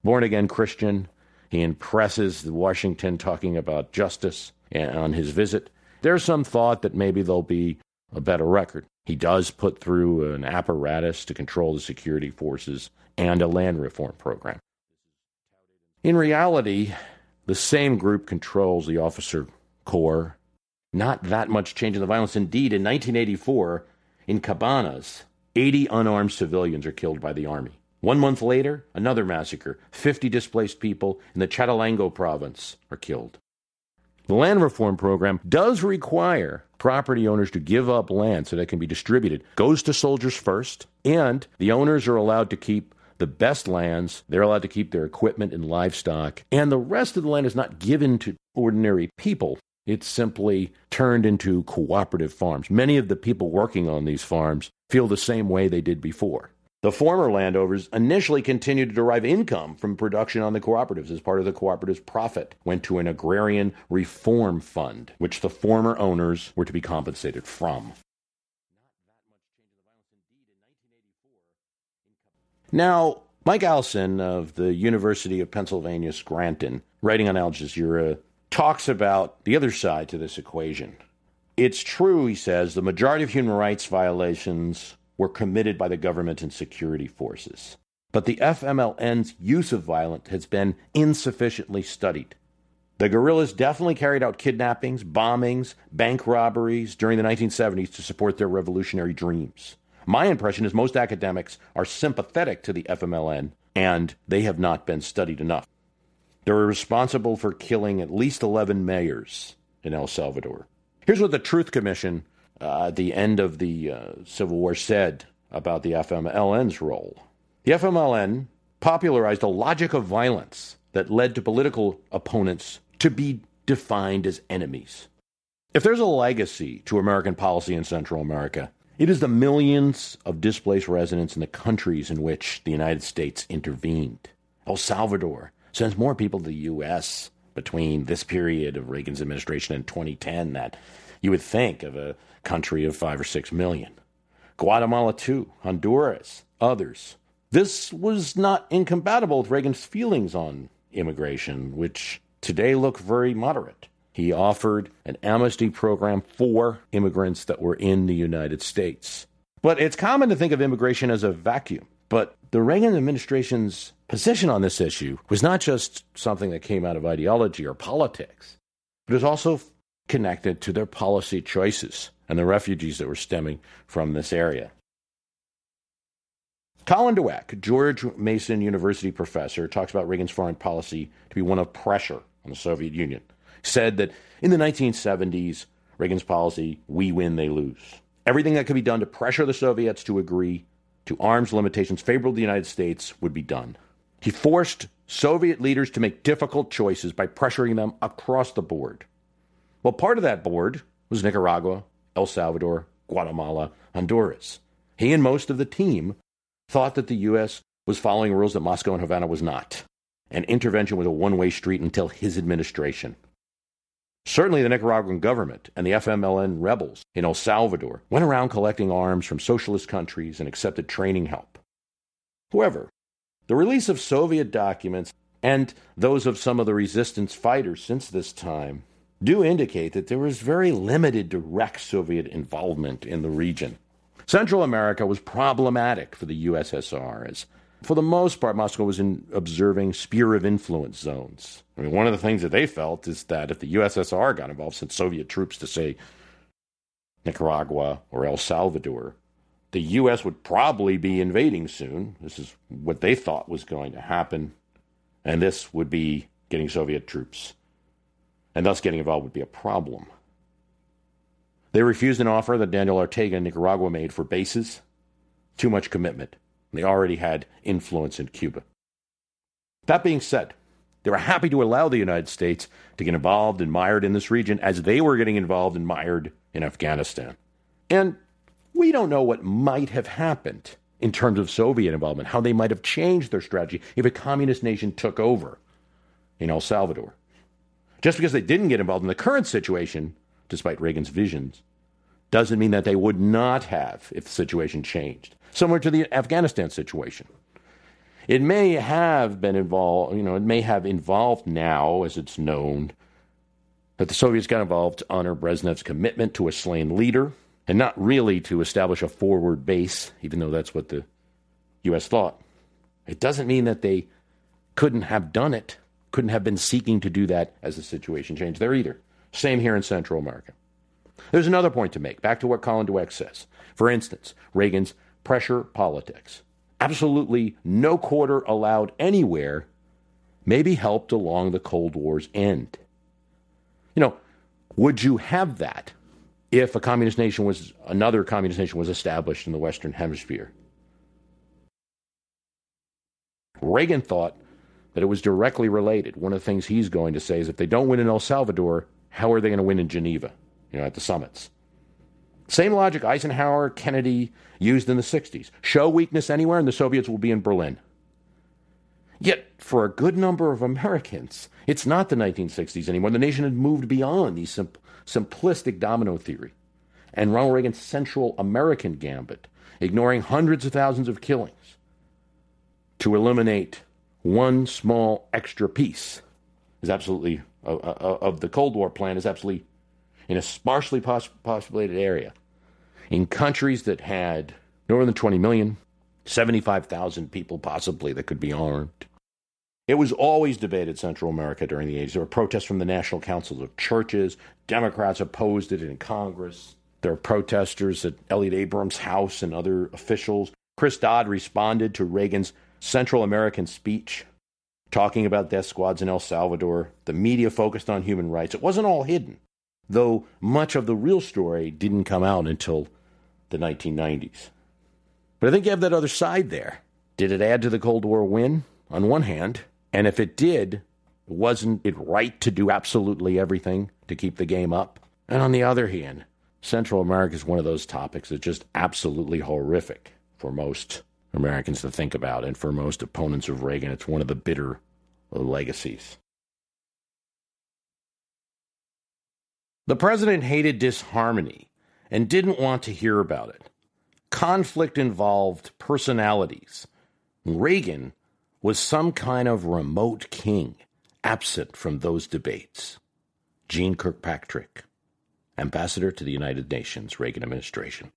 Born again Christian, he impresses Washington talking about justice on his visit there's some thought that maybe there'll be a better record. He does put through an apparatus to control the security forces and a land reform program. In reality, the same group controls the officer corps. Not that much change in the violence. Indeed, in 1984, in Cabanas, 80 unarmed civilians are killed by the army. One month later, another massacre. 50 displaced people in the Chalatenango province are killed. The land reform program does require property owners to give up land so that it can be distributed. Goes to soldiers first, and the owners are allowed to keep the best lands. They're allowed to keep their equipment and livestock, and the rest of the land is not given to ordinary people. It's simply turned into cooperative farms. Many of the people working on these farms feel the same way they did before. The former landowners initially continued to derive income from production on the cooperatives as part of the cooperative's profit went to an agrarian reform fund, which the former owners were to be compensated from. Now, Mike Allison of the University of Pennsylvania Scranton, writing on Al Jazeera, talks about the other side to this equation. It's true, he says, the majority of human rights violations were committed by the government and security forces. But the FMLN's use of violence has been insufficiently studied. The guerrillas definitely carried out kidnappings, bombings, bank robberies during the 1970s to support their revolutionary dreams. My impression is most academics are sympathetic to the FMLN, and they have not been studied enough. They were responsible for killing at least 11 mayors in El Salvador. Here's what the Truth Commission uh, at the end of the uh, Civil War said about the FMLN's role. The FMLN popularized a logic of violence that led to political opponents to be defined as enemies. If there's a legacy to American policy in Central America, it is the millions of displaced residents in the countries in which the United States intervened. El Salvador sends more people to the U.S. between this period of Reagan's administration and 2010 that you would think of a country of five or six million. Guatemala, too, Honduras, others. This was not incompatible with Reagan's feelings on immigration, which today look very moderate. He offered an amnesty program for immigrants that were in the United States. But it's common to think of immigration as a vacuum. But the Reagan administration's position on this issue was not just something that came out of ideology or politics, but it was also connected to their policy choices and the refugees that were stemming from this area. Colin Dueck, George Mason University professor, talks about Reagan's foreign policy to be one of pressure on the Soviet Union. Said that in the 1970s, Reagan's policy, we win, they lose. Everything that could be done to pressure the Soviets to agree to arms limitations favorable to the United States would be done. He forced Soviet leaders to make difficult choices by pressuring them across the board. Well, part of that board was Nicaragua, El Salvador, Guatemala, Honduras. He and most of the team thought that the U.S. was following rules that Moscow and Havana was not. And intervention was a one way street until his administration. Certainly, the Nicaraguan government and the FMLN rebels in El Salvador went around collecting arms from socialist countries and accepted training help. However, the release of Soviet documents and those of some of the resistance fighters since this time do indicate that there was very limited direct Soviet involvement in the region. Central America was problematic for the USSR, as for the most part, Moscow was in observing sphere of influence zones. I mean, one of the things that they felt is that if the USSR got involved, sent Soviet troops to, say, Nicaragua or El Salvador, the U.S. would probably be invading soon. This is what they thought was going to happen. And this would be getting Soviet troops and thus getting involved would be a problem. They refused an offer that Daniel Ortega in Nicaragua made for bases. Too much commitment. They already had influence in Cuba. That being said, they were happy to allow the United States to get involved and mired in this region as they were getting involved and mired in Afghanistan. And we don't know what might have happened in terms of Soviet involvement, how they might have changed their strategy if a communist nation took over in El Salvador. Just because they didn't get involved in the current situation, despite Reagan's visions, doesn't mean that they would not have if the situation changed. Similar to the Afghanistan situation. It may have been involved, you know, it may have involved now, as it's known, that the Soviets got involved to honor Brezhnev's commitment to a slain leader and not really to establish a forward base, even though that's what the U.S. thought. It doesn't mean that they couldn't have done it, couldn't have been seeking to do that as the situation changed there either. Same here in Central America. There's another point to make, back to what Colin Dueck says. For instance, Reagan's pressure politics. Absolutely no quarter allowed anywhere maybe helped along the Cold War's end. You know, would you have that if a communist nation was another communist nation was established in the Western Hemisphere? Reagan thought that it was directly related. One of the things he's going to say is if they don't win in El Salvador, how are they going to win in Geneva, you know, at the summits? Same logic Eisenhower, Kennedy used in the 60s. Show weakness anywhere, and the Soviets will be in Berlin. Yet, for a good number of Americans, it's not the 1960s anymore. The nation had moved beyond the sim- simplistic domino theory and Ronald Reagan's Central American gambit, ignoring hundreds of thousands of killings to eliminate one small extra piece is absolutely uh, uh, of the Cold War plan is absolutely in a sparsely pos- populated area in countries that had no more than 20 million, 75,000 people possibly that could be armed. It was always debated Central America during the age. There were protests from the national councils of churches. Democrats opposed it in Congress. There were protesters at Elliott Abrams' house and other officials. Chris Dodd responded to Reagan's Central American speech, talking about death squads in El Salvador. The media focused on human rights. It wasn't all hidden though much of the real story didn't come out until the 1990s. But I think you have that other side there. Did it add to the Cold War win? On one hand, and if it did, wasn't it right to do absolutely everything to keep the game up? And on the other hand, Central America is one of those topics that's just absolutely horrific for most Americans to think about. And for most opponents of Reagan, it's one of the bitter legacies. The president hated disharmony and didn't want to hear about it. Conflict involved personalities. Reagan was some kind of remote king, absent from those debates. Jeane Kirkpatrick, Ambassador to the United Nations, Reagan Administration.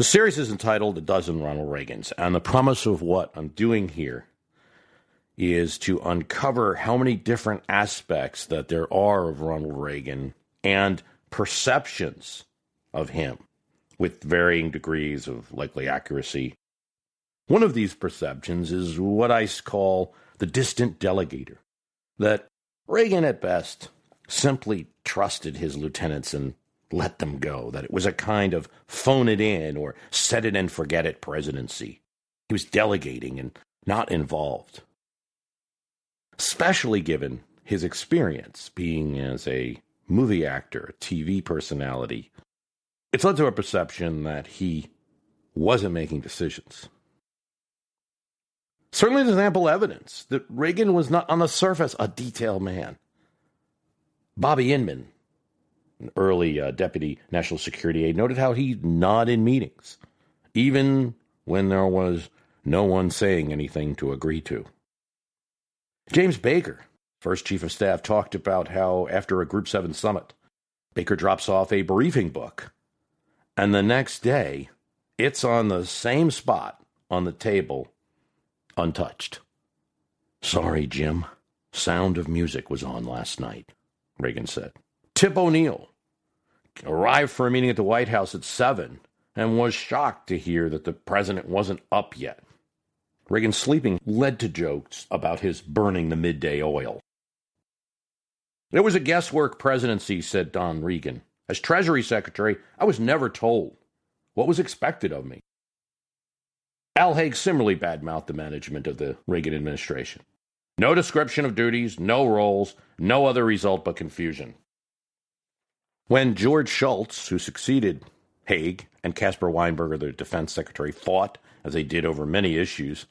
The series is entitled A Dozen Ronald Reagans, and the promise of what I'm doing here is to uncover how many different aspects that there are of Ronald Reagan and perceptions of him with varying degrees of likely accuracy. One of these perceptions is what I call the distant delegator, that Reagan at best simply trusted his lieutenants and let them go, that it was a kind of phone it in or set it and forget it presidency. He was delegating and not involved especially given his experience being as a movie actor, TV personality. It's led to a perception that he wasn't making decisions. Certainly, there's ample evidence that Reagan was not on the surface a detail man. Bobby Inman, an early uh, deputy national security aide, noted how he nodded in meetings, even when there was no one saying anything to agree to. James Baker, first chief of staff, talked about how after a Group 7 summit, Baker drops off a briefing book, and the next day, it's on the same spot on the table, untouched. Sorry, Jim. Sound of Music was on last night, Reagan said. Tip O'Neill arrived for a meeting at the White House at 7 and was shocked to hear that the president wasn't up yet. Reagan's sleeping led to jokes about his burning the midday oil. It was a guesswork presidency, said Don Regan As Treasury Secretary, I was never told what was expected of me. Al Haig similarly badmouthed the management of the Reagan administration. No description of duties, no roles, no other result but confusion. When George Shultz, who succeeded Haig, and Caspar Weinberger, the defense secretary, fought, as they did over many issues,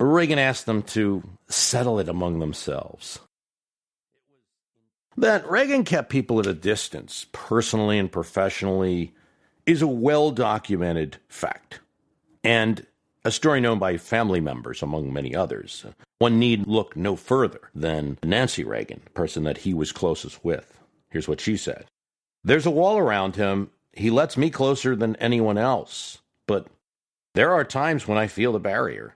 Reagan asked them to settle it among themselves. That Reagan kept people at a distance, personally and professionally, is a well documented fact, and a story known by family members, among many others. One need look no further than Nancy Reagan, the person that he was closest with. Here's what she said There's a wall around him. He lets me closer than anyone else, but there are times when I feel the barrier.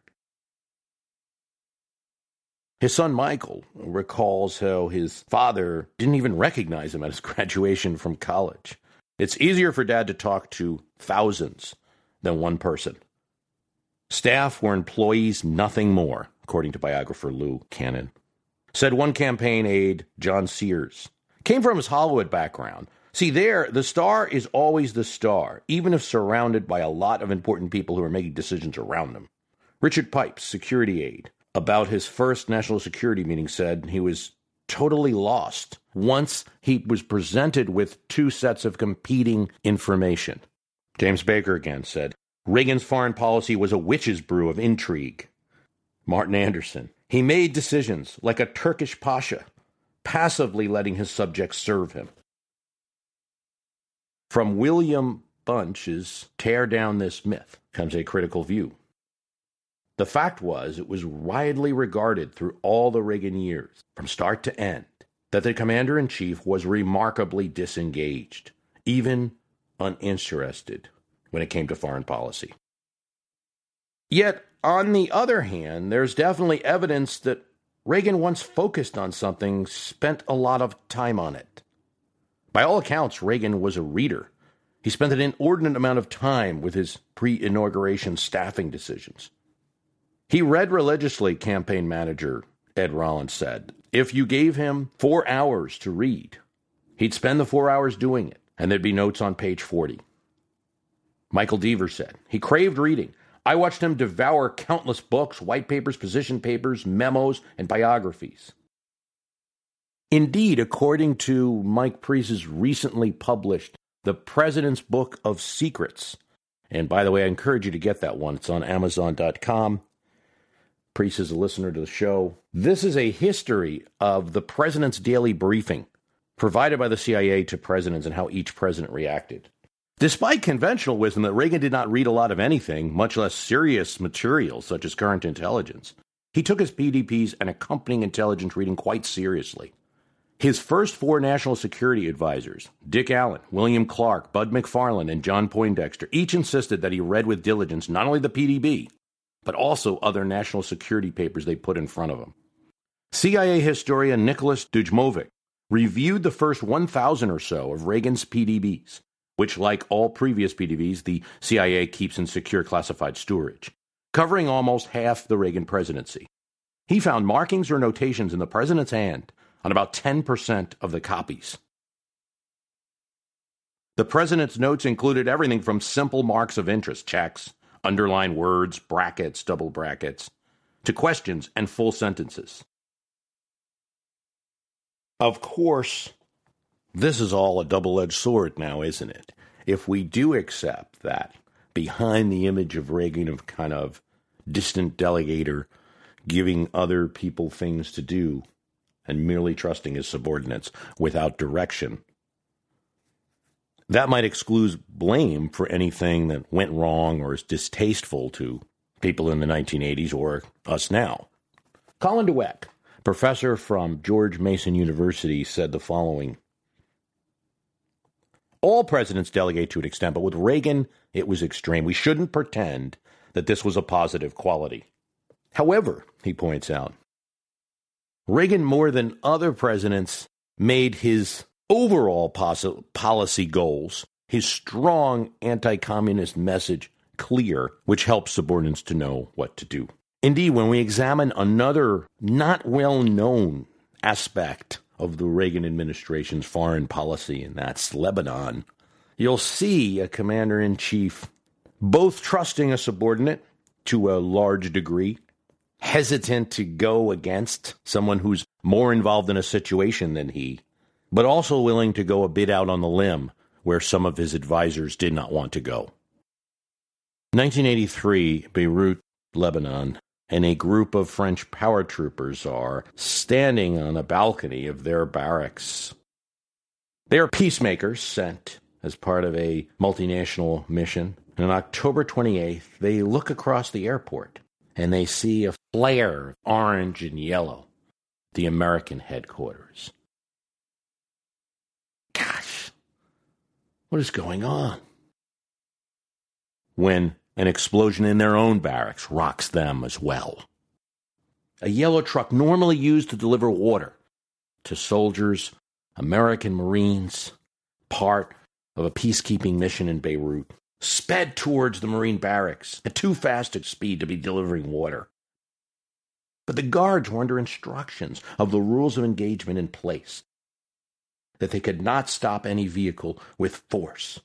His son Michael recalls how his father didn't even recognize him at his graduation from college. It's easier for dad to talk to thousands than one person. Staff were employees, nothing more, according to biographer Lou Cannon. Said one campaign aide, John Sears, came from his Hollywood background. See, there, the star is always the star, even if surrounded by a lot of important people who are making decisions around them. Richard Pipes, security aide, about his first national security meeting said he was totally lost once he was presented with two sets of competing information. James Baker again said Reagan's foreign policy was a witch's brew of intrigue. Martin Anderson, he made decisions like a Turkish pasha, passively letting his subjects serve him. From William Bunch's Tear Down This Myth comes a critical view. The fact was, it was widely regarded through all the Reagan years, from start to end, that the commander in chief was remarkably disengaged, even uninterested when it came to foreign policy. Yet, on the other hand, there's definitely evidence that Reagan once focused on something, spent a lot of time on it. By all accounts, Reagan was a reader. He spent an inordinate amount of time with his pre inauguration staffing decisions. He read religiously, campaign manager Ed Rollins said. If you gave him four hours to read, he'd spend the four hours doing it, and there'd be notes on page 40. Michael Deaver said he craved reading. I watched him devour countless books, white papers, position papers, memos, and biographies. Indeed, according to Mike Price's recently published The President's Book of Secrets, and by the way, I encourage you to get that one. It's on Amazon.com. Priess is a listener to the show. This is a history of the president's daily briefing provided by the CIA to presidents and how each president reacted. Despite conventional wisdom that Reagan did not read a lot of anything, much less serious material such as current intelligence, he took his PDBs and accompanying intelligence reading quite seriously. His first four national security advisors, Dick Allen, William Clark, Bud McFarlane, and John Poindexter, each insisted that he read with diligence not only the PDB, but also other national security papers they put in front of him. CIA historian Nicholas Dujmovic reviewed the first 1,000 or so of Reagan's PDBs, which, like all previous PDBs, the CIA keeps in secure classified storage, covering almost half the Reagan presidency. He found markings or notations in the president's hand on about 10% of the copies. The president's notes included everything from simple marks of interest, checks, underline words, brackets, double brackets, to questions and full sentences. Of course, this is all a double edged sword now, isn't it? If we do accept that behind the image of Reagan of kind of distant delegator giving other people things to do and merely trusting his subordinates without direction, that might exclude blame for anything that went wrong or is distasteful to people in the 1980s or us now. Colin Dueck, professor from George Mason University, said the following All presidents delegate to an extent, but with Reagan, it was extreme. We shouldn't pretend that this was a positive quality. However, he points out, Reagan, more than other presidents, made his overall policy goals, his strong anti communist message clear, which helps subordinates to know what to do. Indeed, when we examine another not well known aspect of the Reagan administration's foreign policy, and that's Lebanon, you'll see a commander in chief both trusting a subordinate to a large degree, hesitant to go against someone who's more involved in a situation than he, but also willing to go a bit out on the limb where some of his advisors did not want to go. 1983, Beirut, Lebanon, and a group of French paratroopers are standing on a balcony of their barracks. They are peacemakers sent as part of a multinational mission. And on October 28th, they look across the airport and they see a flare of orange and yellow, the American headquarters. Gosh, what is going on? When an explosion in their own barracks rocks them as well. A yellow truck normally used to deliver water to soldiers, American Marines, part of a peacekeeping mission in Beirut, sped towards the Marine barracks at too fast a speed to be delivering water. But the guards were under instructions of the rules of engagement in place that they could not stop any vehicle with force.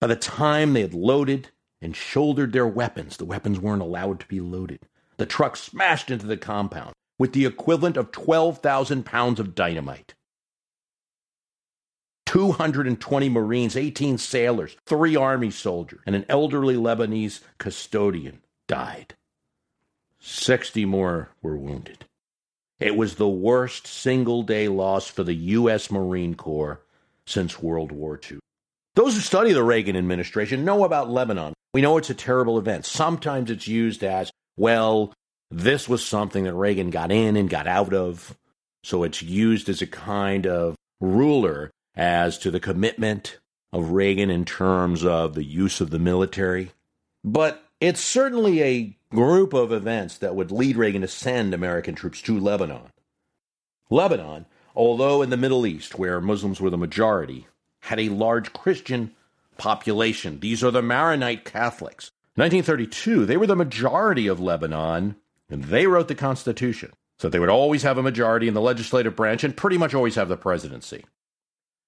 By the time they had loaded and shouldered their weapons, the weapons weren't allowed to be loaded. The truck smashed into the compound with the equivalent of 12,000 pounds of dynamite. 220 Marines, 18 sailors, three Army soldiers, and an elderly Lebanese custodian died. 60 more were wounded. It was the worst single day loss for the U.S. Marine Corps since World War II. Those who study the Reagan administration know about Lebanon. We know it's a terrible event. Sometimes it's used as, well, this was something that Reagan got in and got out of. So it's used as a kind of ruler as to the commitment of Reagan in terms of the use of the military. But it's certainly a group of events that would lead Reagan to send American troops to Lebanon. Lebanon, although in the Middle East, where Muslims were the majority, had a large Christian population. These are the Maronite Catholics. 1932, they were the majority of Lebanon, and they wrote the Constitution. So they would always have a majority in the legislative branch and pretty much always have the presidency.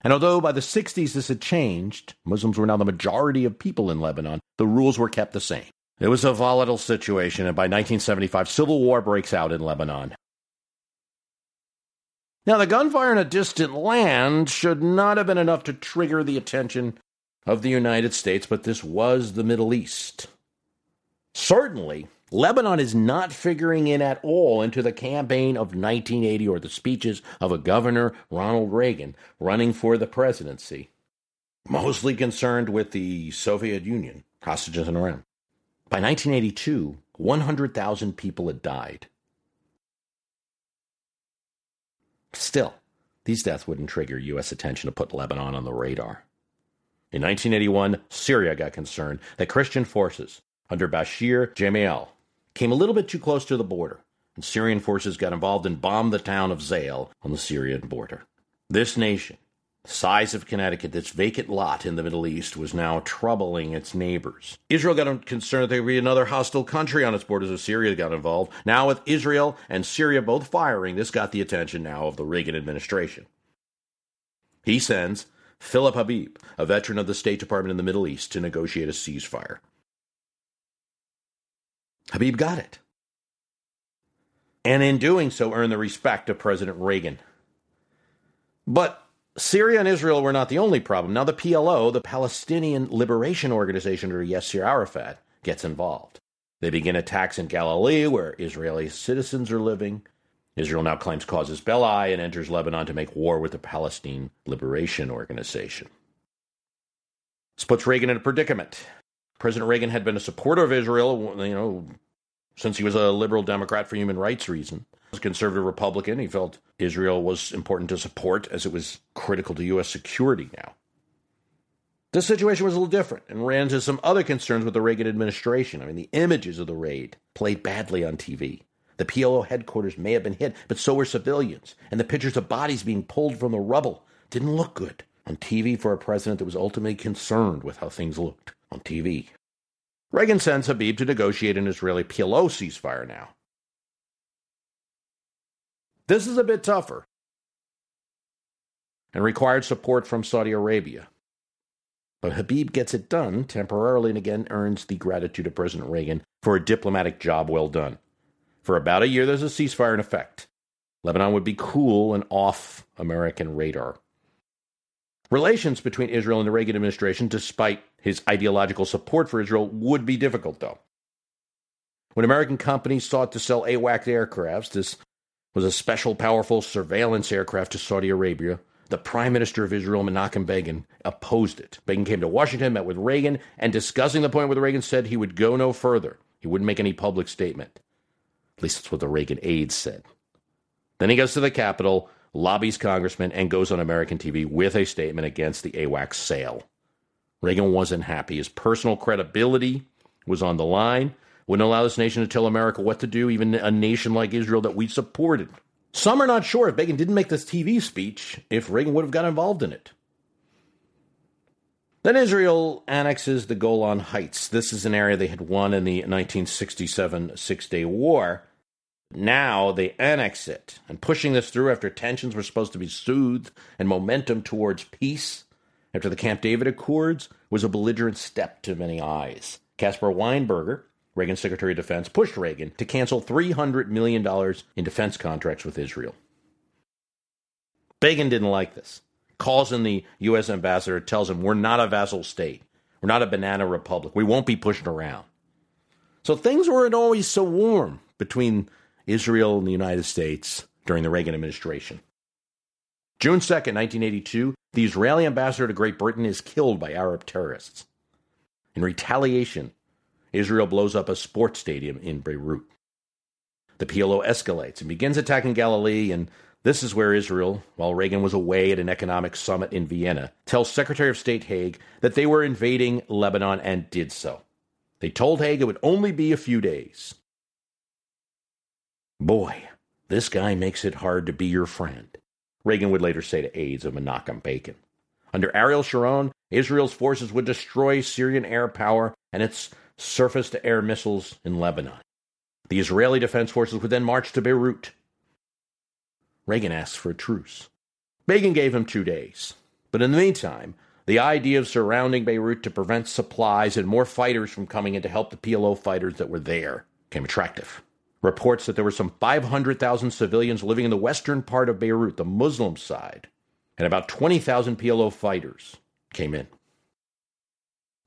And although by the 60s this had changed, Muslims were now the majority of people in Lebanon, the rules were kept the same. It was a volatile situation, and by 1975, civil war breaks out in Lebanon. Now, the gunfire in a distant land should not have been enough to trigger the attention of the United States, but this was the Middle East. Certainly, Lebanon is not figuring in at all into the campaign of 1980 or the speeches of a governor, Ronald Reagan, running for the presidency. Mostly concerned with the Soviet Union, hostages in Iran. By 1982, 100,000 people had died. Still, these deaths wouldn't trigger U.S. attention to put Lebanon on the radar. In 1981, Syria got concerned that Christian forces under Bashir Gemayel came a little bit too close to the border, and Syrian forces got involved and bombed the town of Zahle on the Syrian border. This nation, the size of Connecticut, this vacant lot in the Middle East, was now troubling its neighbors. Israel got concerned that there would be another hostile country on its borders as Syria got involved. Now, with Israel and Syria both firing, this got the attention now of the Reagan administration. He sends Philip Habib, a veteran of the State Department in the Middle East, to negotiate a ceasefire. Habib got it. And in doing so, earned the respect of President Reagan. But Syria and Israel were not the only problem. Now, the PLO, the Palestinian Liberation Organization under Yasser Arafat, gets involved. They begin attacks in Galilee, where Israeli citizens are living. Israel now claims casus belli and enters Lebanon to make war with the Palestine Liberation Organization. This puts Reagan in a predicament. President Reagan had been a supporter of Israel, you know, since he was a liberal Democrat for human rights reasons. As a conservative Republican, he felt Israel was important to support as it was critical to U.S. security now. This situation was a little different and ran into some other concerns with the Reagan administration. I mean, the images of the raid played badly on TV. The PLO headquarters may have been hit, but so were civilians. And the pictures of bodies being pulled from the rubble didn't look good on TV for a president that was ultimately concerned with how things looked on TV. Reagan sends Habib to negotiate an Israeli PLO ceasefire now. This is a bit tougher. and required support from Saudi Arabia. But Habib gets it done temporarily and again earns the gratitude of President Reagan for a diplomatic job well done. For about a year, there's a ceasefire in effect. Lebanon would be cool and off American radar. Relations between Israel and the Reagan administration, despite his ideological support for Israel, would be difficult, though. When American companies sought to sell AWACS aircrafts, this was a special, powerful surveillance aircraft to Saudi Arabia, the Prime Minister of Israel, Menachem Begin, opposed it. Begin came to Washington, met with Reagan, and discussing the point with Reagan, said he would go no further. He wouldn't make any public statement. At least that's what the Reagan aides said. Then he goes to the Capitol, lobbies congressmen, and goes on American TV with a statement against the AWACS sale. Reagan wasn't happy. His personal credibility was on the line. Wouldn't allow this nation to tell America what to do, even a nation like Israel that we supported. Some are not sure if Begin didn't make this TV speech, if Reagan would have got involved in it. Then Israel annexes the Golan Heights. This is an area they had won in the 1967 Six Day War. Now they annex it, and pushing this through after tensions were supposed to be soothed and momentum towards peace after the Camp David Accords was a belligerent step to many eyes. Caspar Weinberger, Reagan's Secretary of Defense pushed Reagan to cancel $300 million in defense contracts with Israel. Begin didn't like this. Calls in the U.S. ambassador, tells him, We're not a vassal state. We're not a banana republic. We won't be pushed around. So things weren't always so warm between Israel and the United States during the Reagan administration. June 2nd, 1982, the Israeli ambassador to Great Britain is killed by Arab terrorists. In retaliation, Israel blows up a sports stadium in Beirut. The PLO escalates and begins attacking Galilee, and this is where Israel, while Reagan was away at an economic summit in Vienna, tells Secretary of State Haig that they were invading Lebanon and did so. They told Haig it would only be a few days. Boy, this guy makes it hard to be your friend, Reagan would later say to aides of Menachem Begin. Under Ariel Sharon, Israel's forces would destroy Syrian air power and its surface to air missiles in Lebanon. The Israeli Defense Forces would then march to Beirut. Reagan asked for a truce. Begin gave him two days. But in the meantime, the idea of surrounding Beirut to prevent supplies and more fighters from coming in to help the PLO fighters that were there became attractive. Reports that there were some 500,000 civilians living in the western part of Beirut, the Muslim side, and about 20,000 PLO fighters came in.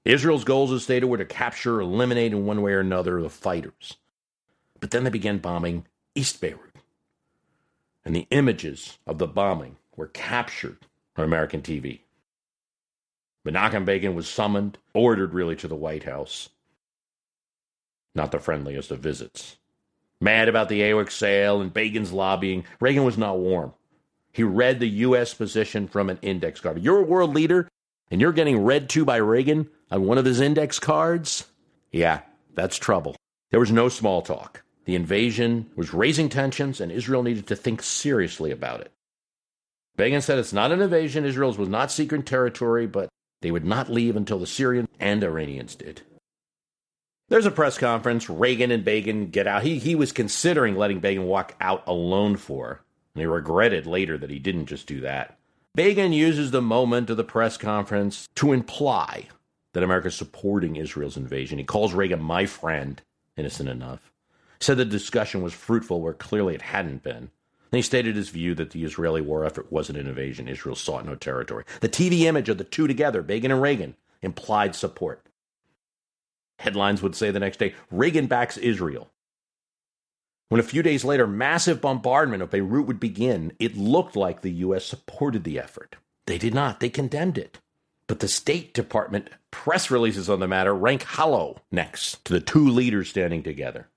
Israel's goals, as stated, were to capture or eliminate in one way or another the fighters. But then they began bombing East Beirut. And the images of the bombing were captured on American TV. Menachem Begin was summoned, ordered really to the White House. Not the friendliest of visits. Mad about the AWACS sale and Begin's lobbying, Reagan was not warm. He read the U.S. position from an index card. You're a world leader, and you're getting read to by Reagan on one of his index cards? Yeah, that's trouble. There was no small talk. The invasion was raising tensions, and Israel needed to think seriously about it. Begin said it's not an invasion. Israel's was not secret territory, but they would not leave until the Syrians and Iranians did. There's a press conference. Reagan and Begin get out. He, he was considering letting Begin walk out alone for, and he regretted later that he didn't just do that. Begin uses the moment of the press conference to imply that America is supporting Israel's invasion. He calls Reagan my friend, innocent enough. Said the discussion was fruitful where clearly it hadn't been. And he stated his view that the Israeli war effort wasn't an invasion. Israel sought no territory. The TV image of the two together, Begin and Reagan, implied support. Headlines would say the next day Reagan backs Israel. When a few days later massive bombardment of Beirut would begin, it looked like the U.S. supported the effort. They did not, they condemned it. But the State Department press releases on the matter rank hollow next to the two leaders standing together.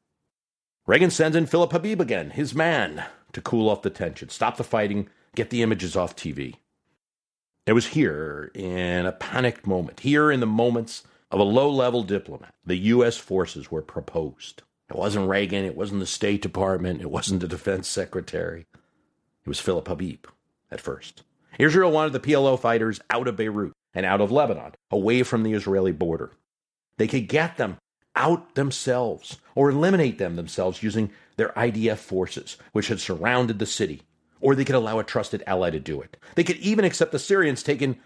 Reagan sends in Philip Habib again, his man, to cool off the tension, stop the fighting, get the images off TV. It was here, in a panicked moment, here in the moments of a low level diplomat, the U.S. forces were proposed. It wasn't Reagan, it wasn't the State Department, it wasn't the Defense Secretary. It was Philip Habib at first. Israel wanted the PLO fighters out of Beirut and out of Lebanon, away from the Israeli border. They could get them out themselves or eliminate them themselves using their IDF forces, which had surrounded the city, or they could allow a trusted ally to do it. They could even accept the Syrians taking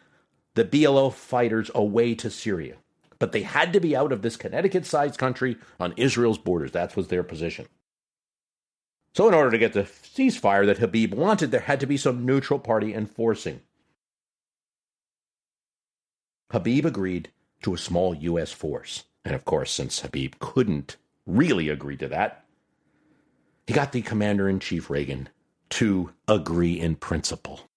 the PLO fighters away to Syria. But they had to be out of this Connecticut sized country on Israel's borders. That was their position. So, in order to get the ceasefire that Habib wanted, there had to be some neutral party enforcing. Habib agreed to a small U.S. force. And of course, since Habib couldn't really agree to that, he got the commander in chief Reagan to agree in principle.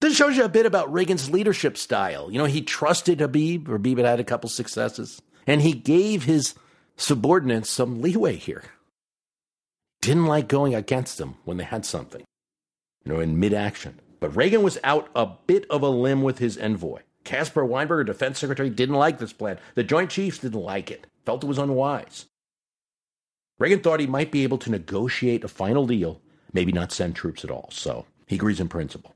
This shows you a bit about Reagan's leadership style. You know, he trusted Habib. Habib had had a couple successes, and he gave his subordinates some leeway here. Didn't like going against them when they had something, you know, in mid action. But Reagan was out a bit of a limb with his envoy. Caspar Weinberger, defense secretary, didn't like this plan. The Joint Chiefs didn't like it, felt it was unwise. Reagan thought he might be able to negotiate a final deal, maybe not send troops at all. So he agrees in principle.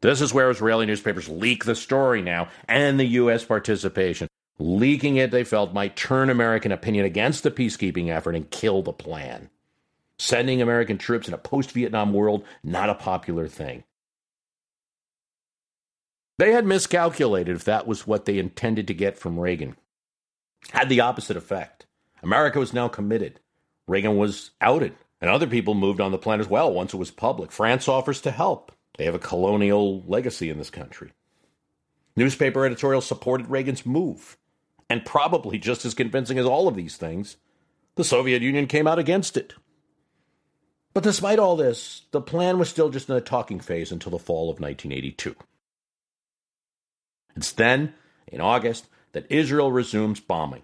This is where Israeli newspapers leak the story now and the U.S. participation. Leaking it, they felt, might turn American opinion against the peacekeeping effort and kill the plan. Sending American troops in a post Vietnam world, not a popular thing. They had miscalculated if that was what they intended to get from Reagan. Had the opposite effect. America was now committed. Reagan was outed, and other people moved on the plan as well once it was public. France offers to help. They have a colonial legacy in this country. Newspaper editorials supported Reagan's move. And probably just as convincing as all of these things, the Soviet Union came out against it. But despite all this, the plan was still just in a talking phase until the fall of 1982. It's then, in August, that Israel resumes bombing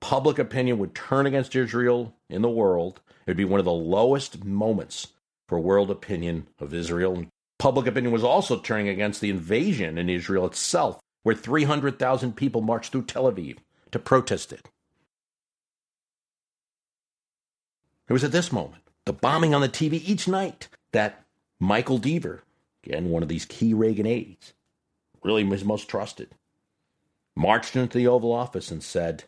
public opinion would turn against Israel in the world. It would be one of the lowest moments for world opinion of Israel. Public opinion was also turning against the invasion in Israel itself, where 300,000 people marched through Tel Aviv to protest it. It was at this moment, the bombing on the TV each night, that Michael Deaver, again, one of these key Reagan aides, really was most trusted, marched into the Oval Office and said,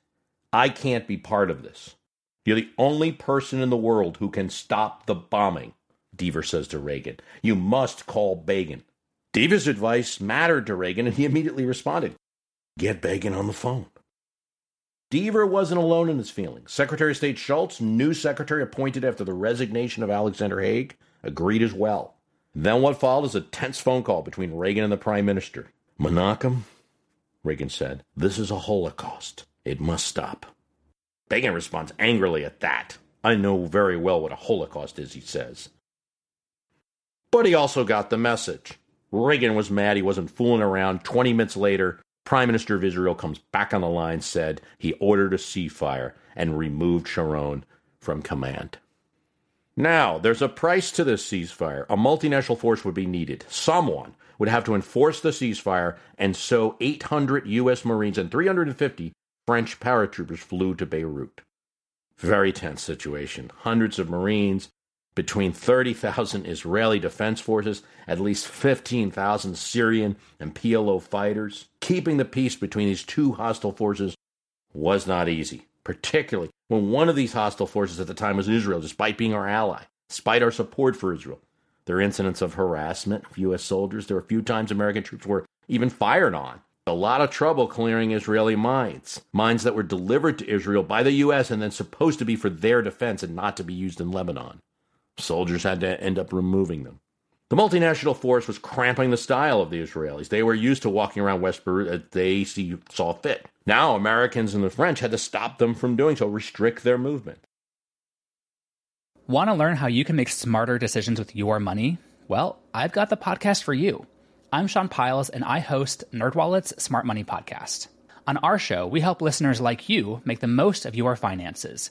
I can't be part of this. You're the only person in the world who can stop the bombing, Deaver says to Reagan. You must call Begin. Deaver's advice mattered to Reagan, and he immediately responded Get Begin on the phone. Deaver wasn't alone in his feelings. Secretary of State Shultz, new secretary appointed after the resignation of Alexander Haig, agreed as well. Then what followed is a tense phone call between Reagan and the Prime Minister. Menachem, Reagan said, this is a holocaust. It must stop. Begin responds angrily at that. I know very well what a Holocaust is, he says. But he also got the message. Reagan was mad he wasn't fooling around. 20 minutes later, Prime Minister of Israel comes back on the line, said he ordered a ceasefire, and removed Sharon from command. Now, there's a price to this ceasefire. A multinational force would be needed. Someone would have to enforce the ceasefire, and so 800 U.S. Marines and 350 French paratroopers flew to Beirut. Very tense situation. Hundreds of Marines, between 30,000 Israeli defense forces, at least 15,000 Syrian and PLO fighters. Keeping the peace between these two hostile forces was not easy, particularly when one of these hostile forces at the time was Israel, despite being our ally, despite our support for Israel. There are incidents of harassment of U.S. soldiers. There were a few times American troops were even fired on a lot of trouble clearing Israeli mines, mines that were delivered to Israel by the U.S. and then supposed to be for their defense and not to be used in Lebanon. Soldiers had to end up removing them. The multinational force was cramping the style of the Israelis. They were used to walking around West Beirut as they see, saw fit. Now, Americans and the French had to stop them from doing so, restrict their movement. Want to learn how you can make smarter decisions with your money? Well, I've got the podcast for you. I'm Sean Pyles, and I host NerdWallet's Smart Money Podcast. On our show, we help listeners like you make the most of your finances.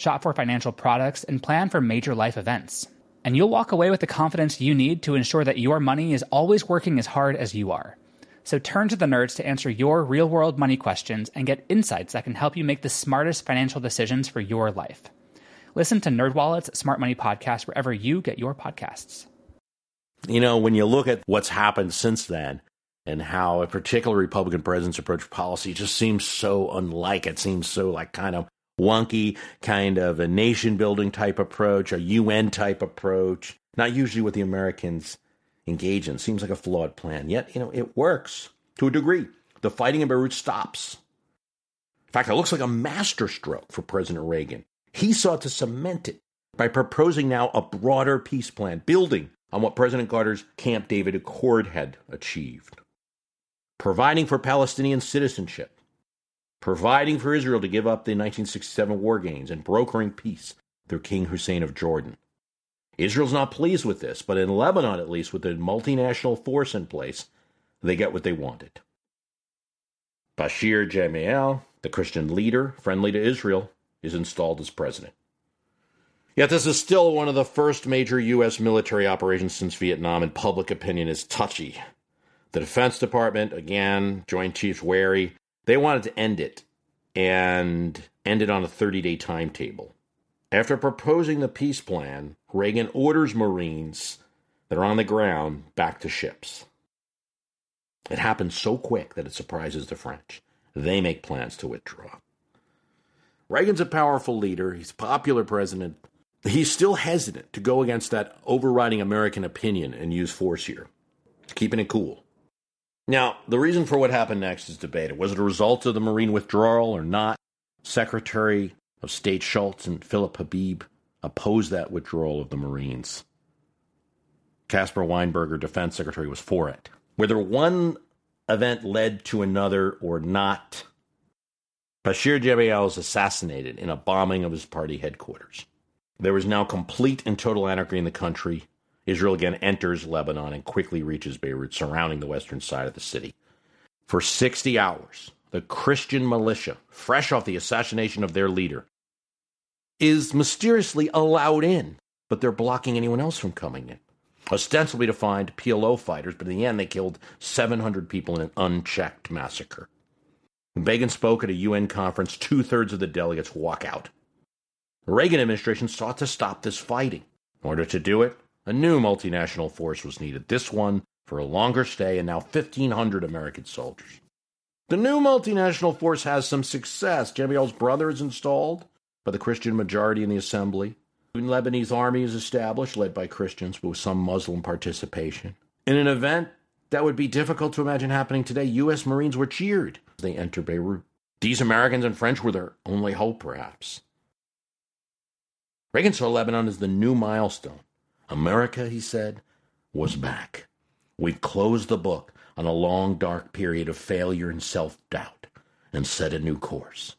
shop for financial products, and plan for major life events. and you'll walk away with the confidence you need to ensure that your money is always working as hard as you are. So turn to the nerds to answer your real world money questions and get insights that can help you make the smartest financial decisions for your life. Listen to NerdWallet's Smart Money Podcast wherever you get your podcasts. You know, when you look at what's happened since then and how a particular Republican president's approach to policy just seems so unlike it, seems so like kind of wonky, kind of a nation building type approach, a UN type approach, not usually what the Americans engage in. Seems like a flawed plan. Yet, you know, it works to a degree. The fighting in Beirut stops. In fact, it looks like a masterstroke for President Reagan. He sought to cement it by proposing now a broader peace plan, building on what President Carter's Camp David Accord had achieved. Providing for Palestinian citizenship, providing for Israel to give up the 1967 war gains, and brokering peace through King Hussein of Jordan. Israel's not pleased with this, but in Lebanon, at least, with the multinational force in place, they get what they wanted. Bashir Gemayel, the Christian leader friendly to Israel, is installed as president. Yet this is still one of the first major U.S. military operations since Vietnam, and public opinion is touchy. The Defense Department, again, Joint Chiefs wary, they wanted to end it and end it on a 30 day timetable. After proposing the peace plan, Reagan orders Marines that are on the ground back to ships. It happens so quick that it surprises the French. They make plans to withdraw. Reagan's a powerful leader, he's a popular president. He's still hesitant to go against that overriding American opinion and use force here, keeping it cool. Now, the reason for what happened next is debated. Was it a result of the Marine withdrawal or not? Secretary of State Shultz and Philip Habib opposed that withdrawal of the Marines. Caspar Weinberger, defense secretary, was for it. Whether one event led to another or not, Bashir Gemayel was assassinated in a bombing of his party headquarters. There was now complete and total anarchy in the country. Israel again enters Lebanon and quickly reaches Beirut, surrounding the western side of the city. For 60 hours, the Christian militia, fresh off the assassination of their leader, is mysteriously allowed in, but they're blocking anyone else from coming in. Ostensibly to find PLO fighters, but in the end, they killed 700 people in an unchecked massacre. When Begin spoke at a UN conference, two thirds of the delegates walk out. The Reagan administration sought to stop this fighting. In order to do it, a new multinational force was needed, this one for a longer stay and now 1,500 American soldiers. The new multinational force has some success. Gemayel's brother is installed by the Christian majority in the assembly. A Lebanese army is established, led by Christians, but with some Muslim participation. In an event that would be difficult to imagine happening today, U.S. Marines were cheered as they enter Beirut. These Americans and French were their only hope, perhaps. Reagan saw Lebanon as the new milestone. America, he said, was back. We've closed the book on a long, dark period of failure and self doubt and set a new course.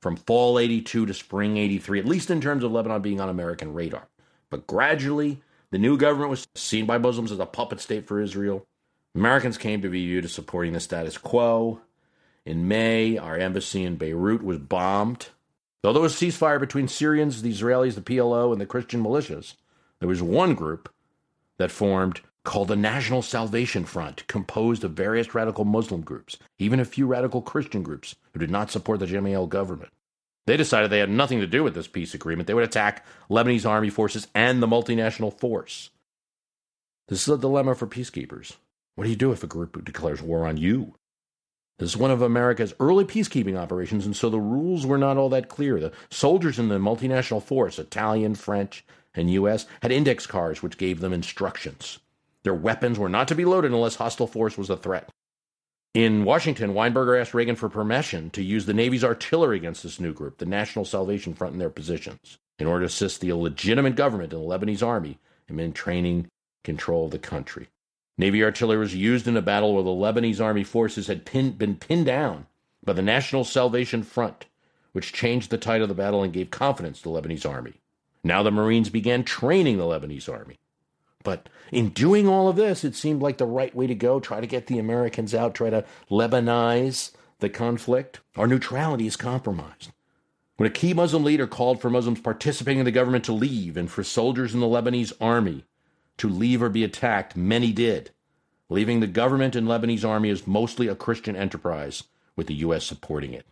From fall 82 to spring 83, at least in terms of Lebanon being on American radar. But gradually, the new government was seen by Muslims as a puppet state for Israel. Americans came to be viewed as supporting the status quo. In May, our embassy in Beirut was bombed. Though there was ceasefire between Syrians, the Israelis, the PLO, and the Christian militias, there was one group that formed called the National Salvation Front, composed of various radical Muslim groups, even a few radical Christian groups who did not support the Gemayel government. They decided they had nothing to do with this peace agreement. They would attack Lebanese army forces and the multinational force. This is a dilemma for peacekeepers. What do you do if a group declares war on you? This is one of America's early peacekeeping operations, and so the rules were not all that clear. The soldiers in the multinational force, Italian, French, and U.S., had index cards which gave them instructions. Their weapons were not to be loaded unless hostile force was a threat. In Washington, Weinberger asked Reagan for permission to use the Navy's artillery against this new group, the National Salvation Front, in their positions, in order to assist the illegitimate government and the Lebanese army in maintaining control of the country. Navy artillery was used in a battle where the Lebanese army forces had pin- been pinned down by the National Salvation Front, which changed the tide of the battle and gave confidence to the Lebanese army. Now the Marines began training the Lebanese army. But in doing all of this, it seemed like the right way to go. Try to get the Americans out, try to Lebanize the conflict. Our neutrality is compromised. When a key Muslim leader called for Muslims participating in the government to leave and for soldiers in the Lebanese army to leave or be attacked, many did, leaving the government and Lebanese army as mostly a Christian enterprise, with the U.S. supporting it.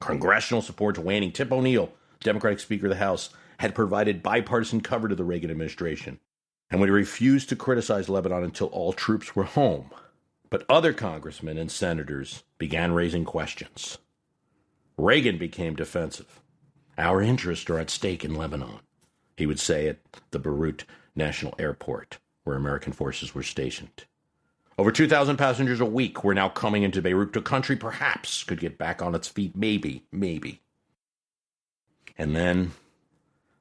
Congressional support to waning. Tip O'Neill, Democratic Speaker of the House, had provided bipartisan cover to the Reagan administration and would refuse to criticize Lebanon until all troops were home. But other congressmen and senators began raising questions. Reagan became defensive. Our interests are at stake in Lebanon, he would say at the Beirut National Airport, where American forces were stationed. Over 2,000 passengers a week were now coming into Beirut, The country perhaps could get back on its feet. Maybe, maybe. And then,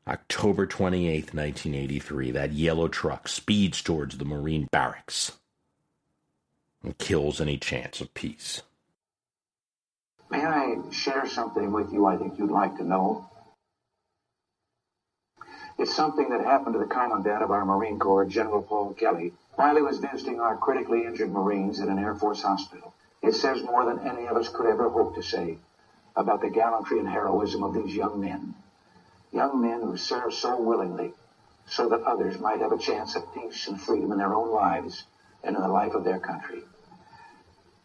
October 28, 1983, that yellow truck speeds towards the Marine barracks and kills any chance of peace. May I share something with you I think you'd like to know? It's something that happened to the Commandant of our Marine Corps, General Paul Kelly, while he was visiting our critically injured Marines at an Air Force hospital. It says more than any of us could ever hope to say about the gallantry and heroism of these young men. Young men who serve so willingly so that others might have a chance at peace and freedom in their own lives and in the life of their country.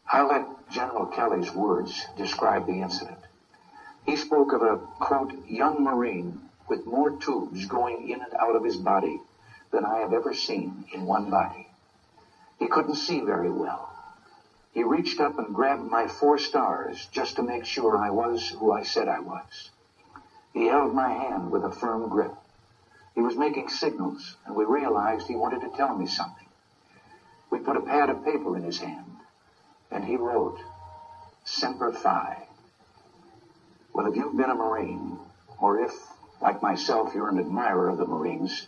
I'll let General Kelly's words describe the incident. He spoke of a, quote, young Marine with more tubes going in and out of his body than I have ever seen in one body. He couldn't see very well. He reached up and grabbed my four stars just to make sure I was who I said I was. He held my hand with a firm grip. He was making signals, and we realized he wanted to tell me something. We put a pad of paper in his hand, and he wrote, Semper Fi. Well, if you've been a Marine, or if like myself, you're an admirer of the Marines.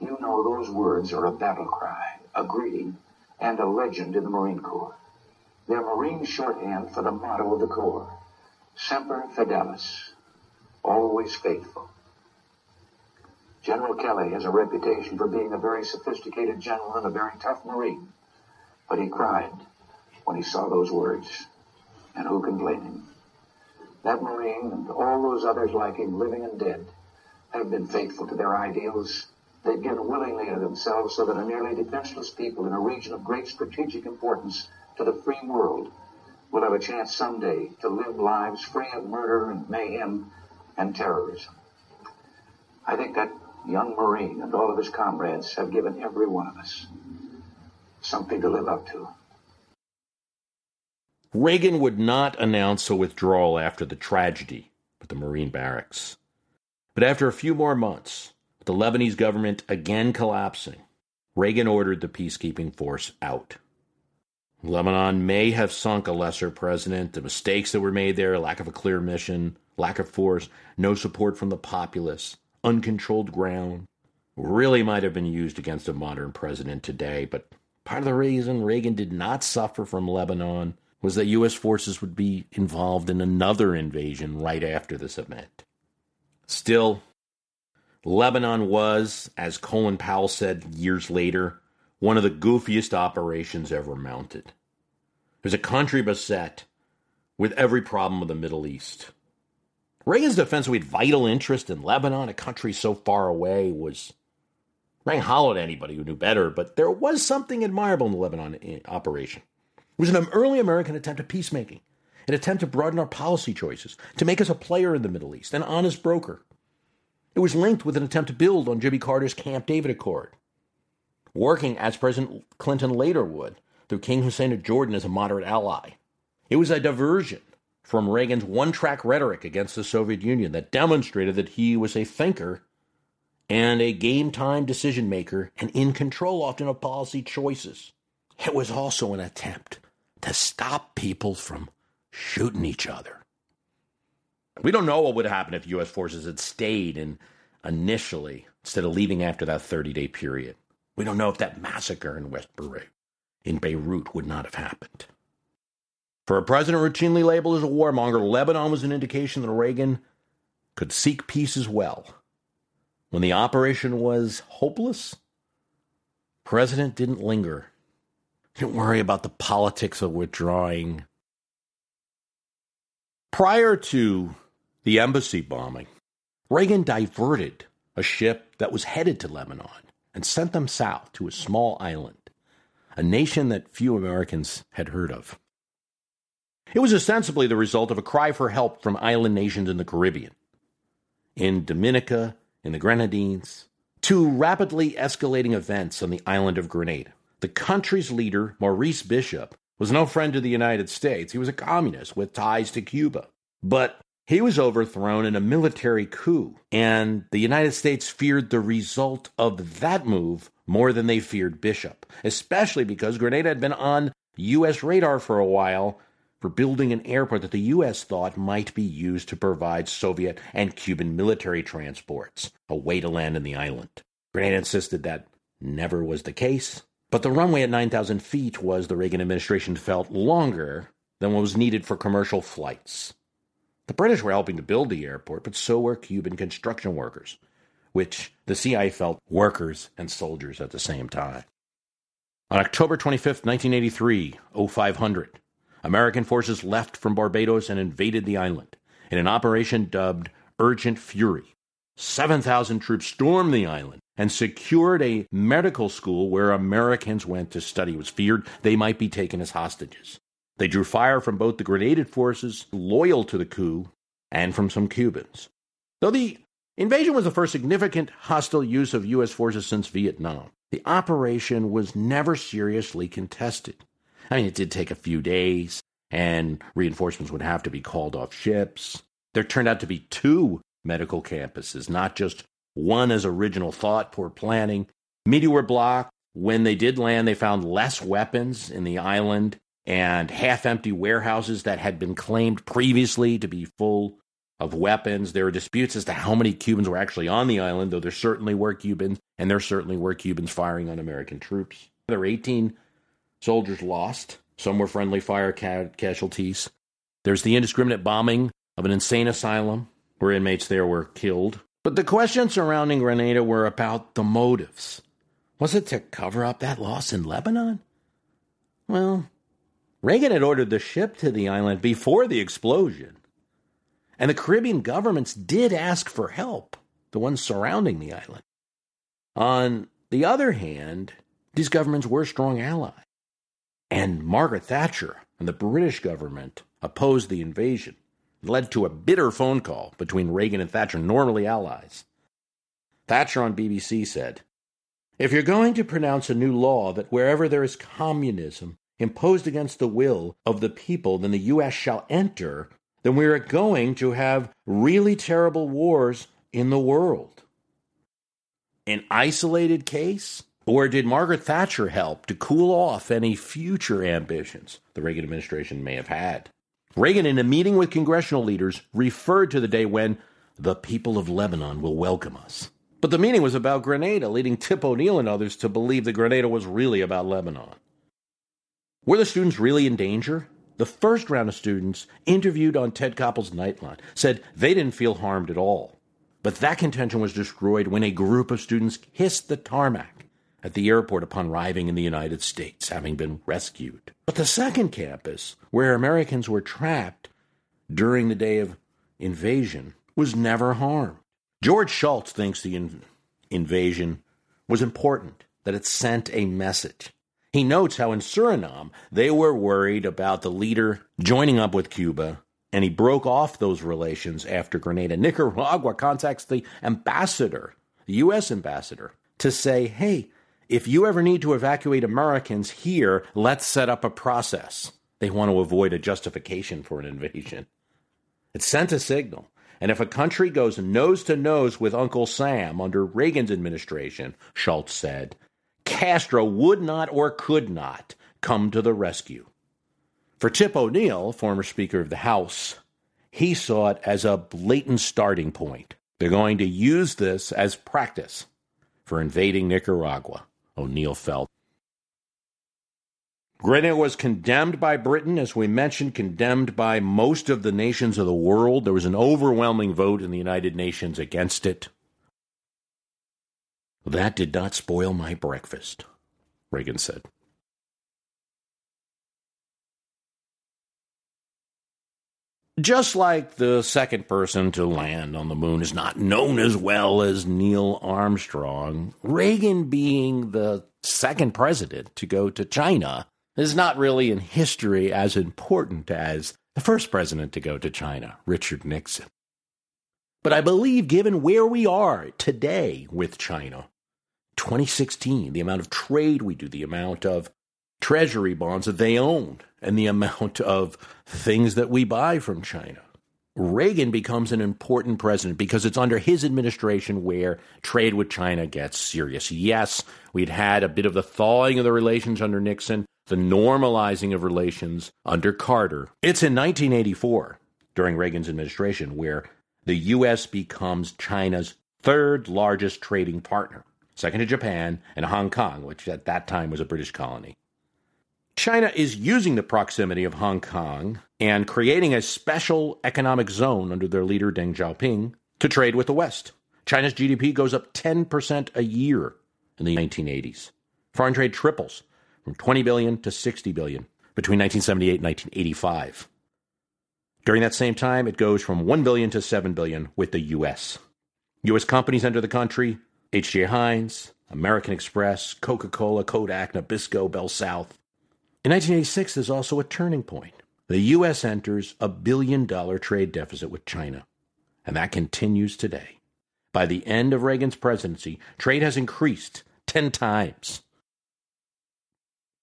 You know those words are a battle cry, a greeting, and a legend in the Marine Corps. They're Marine shorthand for the motto of the Corps, Semper Fidelis, always faithful. General Kelly has a reputation for being a very sophisticated general and a very tough Marine, but he cried when he saw those words, and who can blame him? That Marine and all those others like him, living and dead, have been faithful to their ideals. They've given willingly of themselves so that a nearly defenseless people in a region of great strategic importance to the free world will have a chance someday to live lives free of murder and mayhem and terrorism. I think that young Marine and all of his comrades have given every one of us something to live up to. Reagan would not announce a withdrawal after the tragedy at the Marine barracks. But after a few more months, the Lebanese government again collapsing, Reagan ordered the peacekeeping force out. Lebanon may have sunk a lesser president. The mistakes that were made there, lack of a clear mission, lack of force, no support from the populace, uncontrolled ground, really might have been used against a modern president today. But part of the reason Reagan did not suffer from Lebanon was that U.S. forces would be involved in another invasion right after this event. Still, Lebanon was, as Colin Powell said years later, one of the goofiest operations ever mounted. It was a country beset with every problem of the Middle East. Reagan's defense with vital interest in Lebanon, a country so far away, was rang hollow to anybody who knew better, but there was something admirable in the Lebanon eh, operation. It was an early American attempt at peacemaking an attempt to broaden our policy choices, to make us a player in the Middle East, an honest broker. It was linked with an attempt to build on Jimmy Carter's Camp David Accord, working as President Clinton later would through King Hussein of Jordan as a moderate ally. It was a diversion from Reagan's one track rhetoric against the Soviet Union that demonstrated that he was a thinker and a game time decision maker and in control often of policy choices. It was also an attempt to stop people from shooting each other. We don't know what would happen if U.S. forces had stayed in initially instead of leaving after that 30 day period. We don't know if that massacre in West Beirut, in Beirut would not have happened. For a president routinely labeled as a warmonger, Lebanon was an indication that Reagan could seek peace as well. When the operation was hopeless, President didn't linger. Didn't worry about the politics of withdrawing Prior to the embassy bombing. Reagan diverted a ship that was headed to Lebanon and sent them south to a small island, a nation that few Americans had heard of. It was ostensibly the result of a cry for help from island nations in the Caribbean, in Dominica, in the Grenadines, to rapidly escalating events on the island of Grenada. The country's leader, Maurice Bishop, was no friend to the United States. He was a communist with ties to Cuba. But he was overthrown in a military coup, and the United States feared the result of that move more than they feared Bishop, especially because Grenada had been on U.S. radar for a while for building an airport that the U.S. thought might be used to provide Soviet and Cuban military transports, a way to land in the island. Grenada insisted that never was the case, but the runway at 9,000 feet was, the Reagan administration felt, longer than what was needed for commercial flights. The British were helping to build the airport, but so were Cuban construction workers, which the CIA felt workers and soldiers at the same time. On October 25, 1983, 0500, American forces left from Barbados and invaded the island in an operation dubbed Urgent Fury. 7,000 troops stormed the island and secured a medical school where Americans went to study. It was feared they might be taken as hostages. They drew fire from both the Grenadian forces loyal to the coup and from some Cubans. Though the invasion was the first significant hostile use of U.S. forces since Vietnam, the operation was never seriously contested. I mean, it did take a few days, and reinforcements would have to be called off ships. There turned out to be two medical campuses, not just one as original thought, poor planning. Meteor block. When they did land, they found less weapons in the island and half empty warehouses that had been claimed previously to be full of weapons. There were disputes as to how many Cubans were actually on the island, though there certainly were Cubans, and there certainly were Cubans firing on American troops. There were 18 soldiers lost. Some were friendly fire ca- casualties. There's the indiscriminate bombing of an insane asylum where inmates there were killed. But the questions surrounding Grenada were about the motives. Was it to cover up that loss in Lebanon? Well, Reagan had ordered the ship to the island before the explosion. And the Caribbean governments did ask for help, the ones surrounding the island. On the other hand, these governments were strong allies. And Margaret Thatcher and the British government opposed the invasion. Led to a bitter phone call between Reagan and Thatcher, normally allies. Thatcher on BBC said, If you're going to pronounce a new law that wherever there is communism imposed against the will of the people, then the U.S. shall enter, then we are going to have really terrible wars in the world. An isolated case? Or did Margaret Thatcher help to cool off any future ambitions the Reagan administration may have had? Reagan, in a meeting with congressional leaders, referred to the day when the people of Lebanon will welcome us. But the meeting was about Grenada, leading Tip O'Neill and others to believe that Grenada was really about Lebanon. Were the students really in danger? The first round of students interviewed on Ted Koppel's Nightline said they didn't feel harmed at all. But that contention was destroyed when a group of students hissed the tarmac at the airport upon arriving in the United States, having been rescued. But the second campus, where Americans were trapped during the day of invasion, was never harmed. George Shultz thinks the in- invasion was important, that it sent a message. He notes how in Suriname they were worried about the leader joining up with Cuba, and he broke off those relations after Grenada. Nicaragua contacts the ambassador, the U.S. ambassador, to say, hey, if you ever need to evacuate Americans here, let's set up a process. They want to avoid a justification for an invasion. It sent a signal. And if a country goes nose to nose with Uncle Sam under Reagan's administration, Shultz said, Castro would not or could not come to the rescue. For Tip O'Neill, former Speaker of the House, he saw it as a blatant starting point. They're going to use this as practice for invading Nicaragua. O'Neill felt. Grenada was condemned by Britain, as we mentioned, condemned by most of the nations of the world. There was an overwhelming vote in the United Nations against it. That did not spoil my breakfast, Reagan said. Just like the second person to land on the moon is not known as well as Neil Armstrong, Reagan being the second president to go to China is not really in history as important as the first president to go to China, Richard Nixon. But I believe, given where we are today with China, 2016, the amount of trade we do, the amount of treasury bonds that they own, and the amount of things that we buy from China. Reagan becomes an important president because it's under his administration where trade with China gets serious. Yes, we'd had a bit of the thawing of the relations under Nixon, the normalizing of relations under Carter. It's in 1984, during Reagan's administration, where the U.S. becomes China's third largest trading partner, second to Japan and Hong Kong, which at that time was a British colony. China is using the proximity of Hong Kong and creating a special economic zone under their leader Deng Xiaoping to trade with the West. China's GDP goes up 10% a year in the 1980s. Foreign trade triples from 20 billion to 60 billion between 1978 and 1985. During that same time, it goes from 1 billion to 7 billion with the US. US companies enter the country, H.J. Heinz, American Express, Coca-Cola, Kodak, Nabisco, Bell South. In 1986, there's also a turning point. The U.S. enters a billion dollar trade deficit with China, and that continues today. By the end of Reagan's presidency, trade has increased 10 times.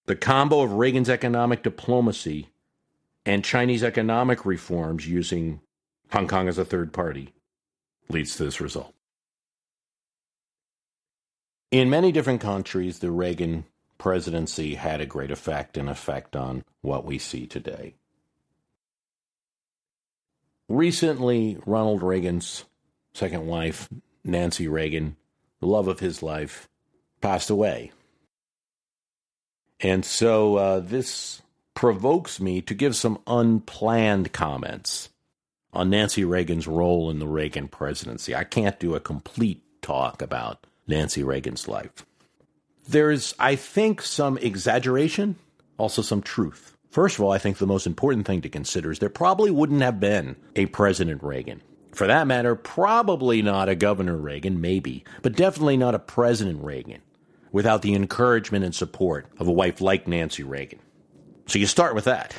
The combo of Reagan's economic diplomacy and Chinese economic reforms using Hong Kong as a third party leads to this result. In many different countries, the Reagan presidency had a great effect and effect on what we see today. Recently, Ronald Reagan's second wife, Nancy Reagan, the love of his life, passed away. And so uh, this provokes me to give some unplanned comments on Nancy Reagan's role in the Reagan presidency. I can't do a complete talk about Nancy Reagan's life. There's, I think, some exaggeration, also some truth. First of all, I think the most important thing to consider is there probably wouldn't have been a President Reagan. For that matter, probably not a Governor Reagan, maybe, but definitely not a President Reagan without the encouragement and support of a wife like Nancy Reagan. So you start with that.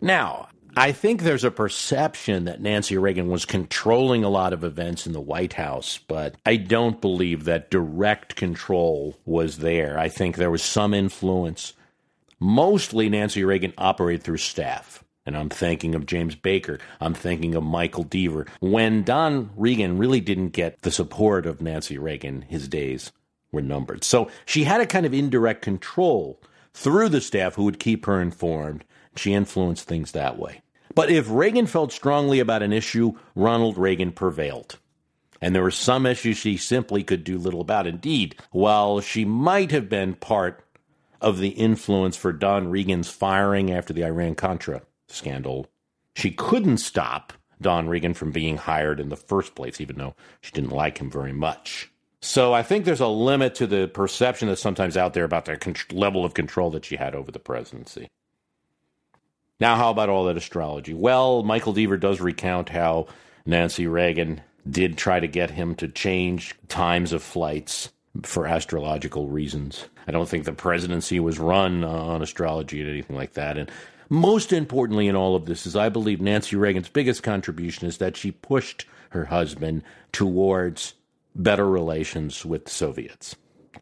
Now, I think there's a perception that Nancy Reagan was controlling a lot of events in the White House, but I don't believe that direct control was there. I think there was some influence. Mostly, Nancy Reagan operated through staff. And I'm thinking of James Baker. I'm thinking of Michael Deaver. When Don Regan really didn't get the support of Nancy Reagan, his days were numbered. So she had a kind of indirect control through the staff who would keep her informed. She influenced things that way. But if Reagan felt strongly about an issue, Ronald Reagan prevailed. And there were some issues she simply could do little about. Indeed, while she might have been part of the influence for Don Regan's firing after the Iran Contra scandal, she couldn't stop Don Regan from being hired in the first place, even though she didn't like him very much. So I think there's a limit to the perception that's sometimes out there about the level of control that she had over the presidency. Now, how about all that astrology? Well, Michael Deaver does recount how Nancy Reagan did try to get him to change times of flights for astrological reasons. I don't think the presidency was run on astrology or anything like that. And most importantly in all of this is I believe Nancy Reagan's biggest contribution is that she pushed her husband towards better relations with the Soviets.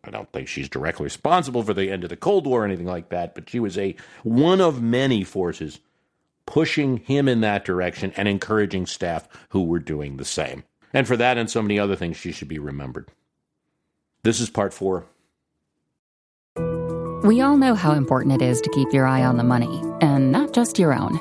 I don't think she's directly responsible for the end of the Cold War or anything like that, but she was a one of many forces pushing him in that direction and encouraging staff who were doing the same. And for that and so many other things, she should be remembered. This is part four. We all know how important it is to keep your eye on the money, and not just your own.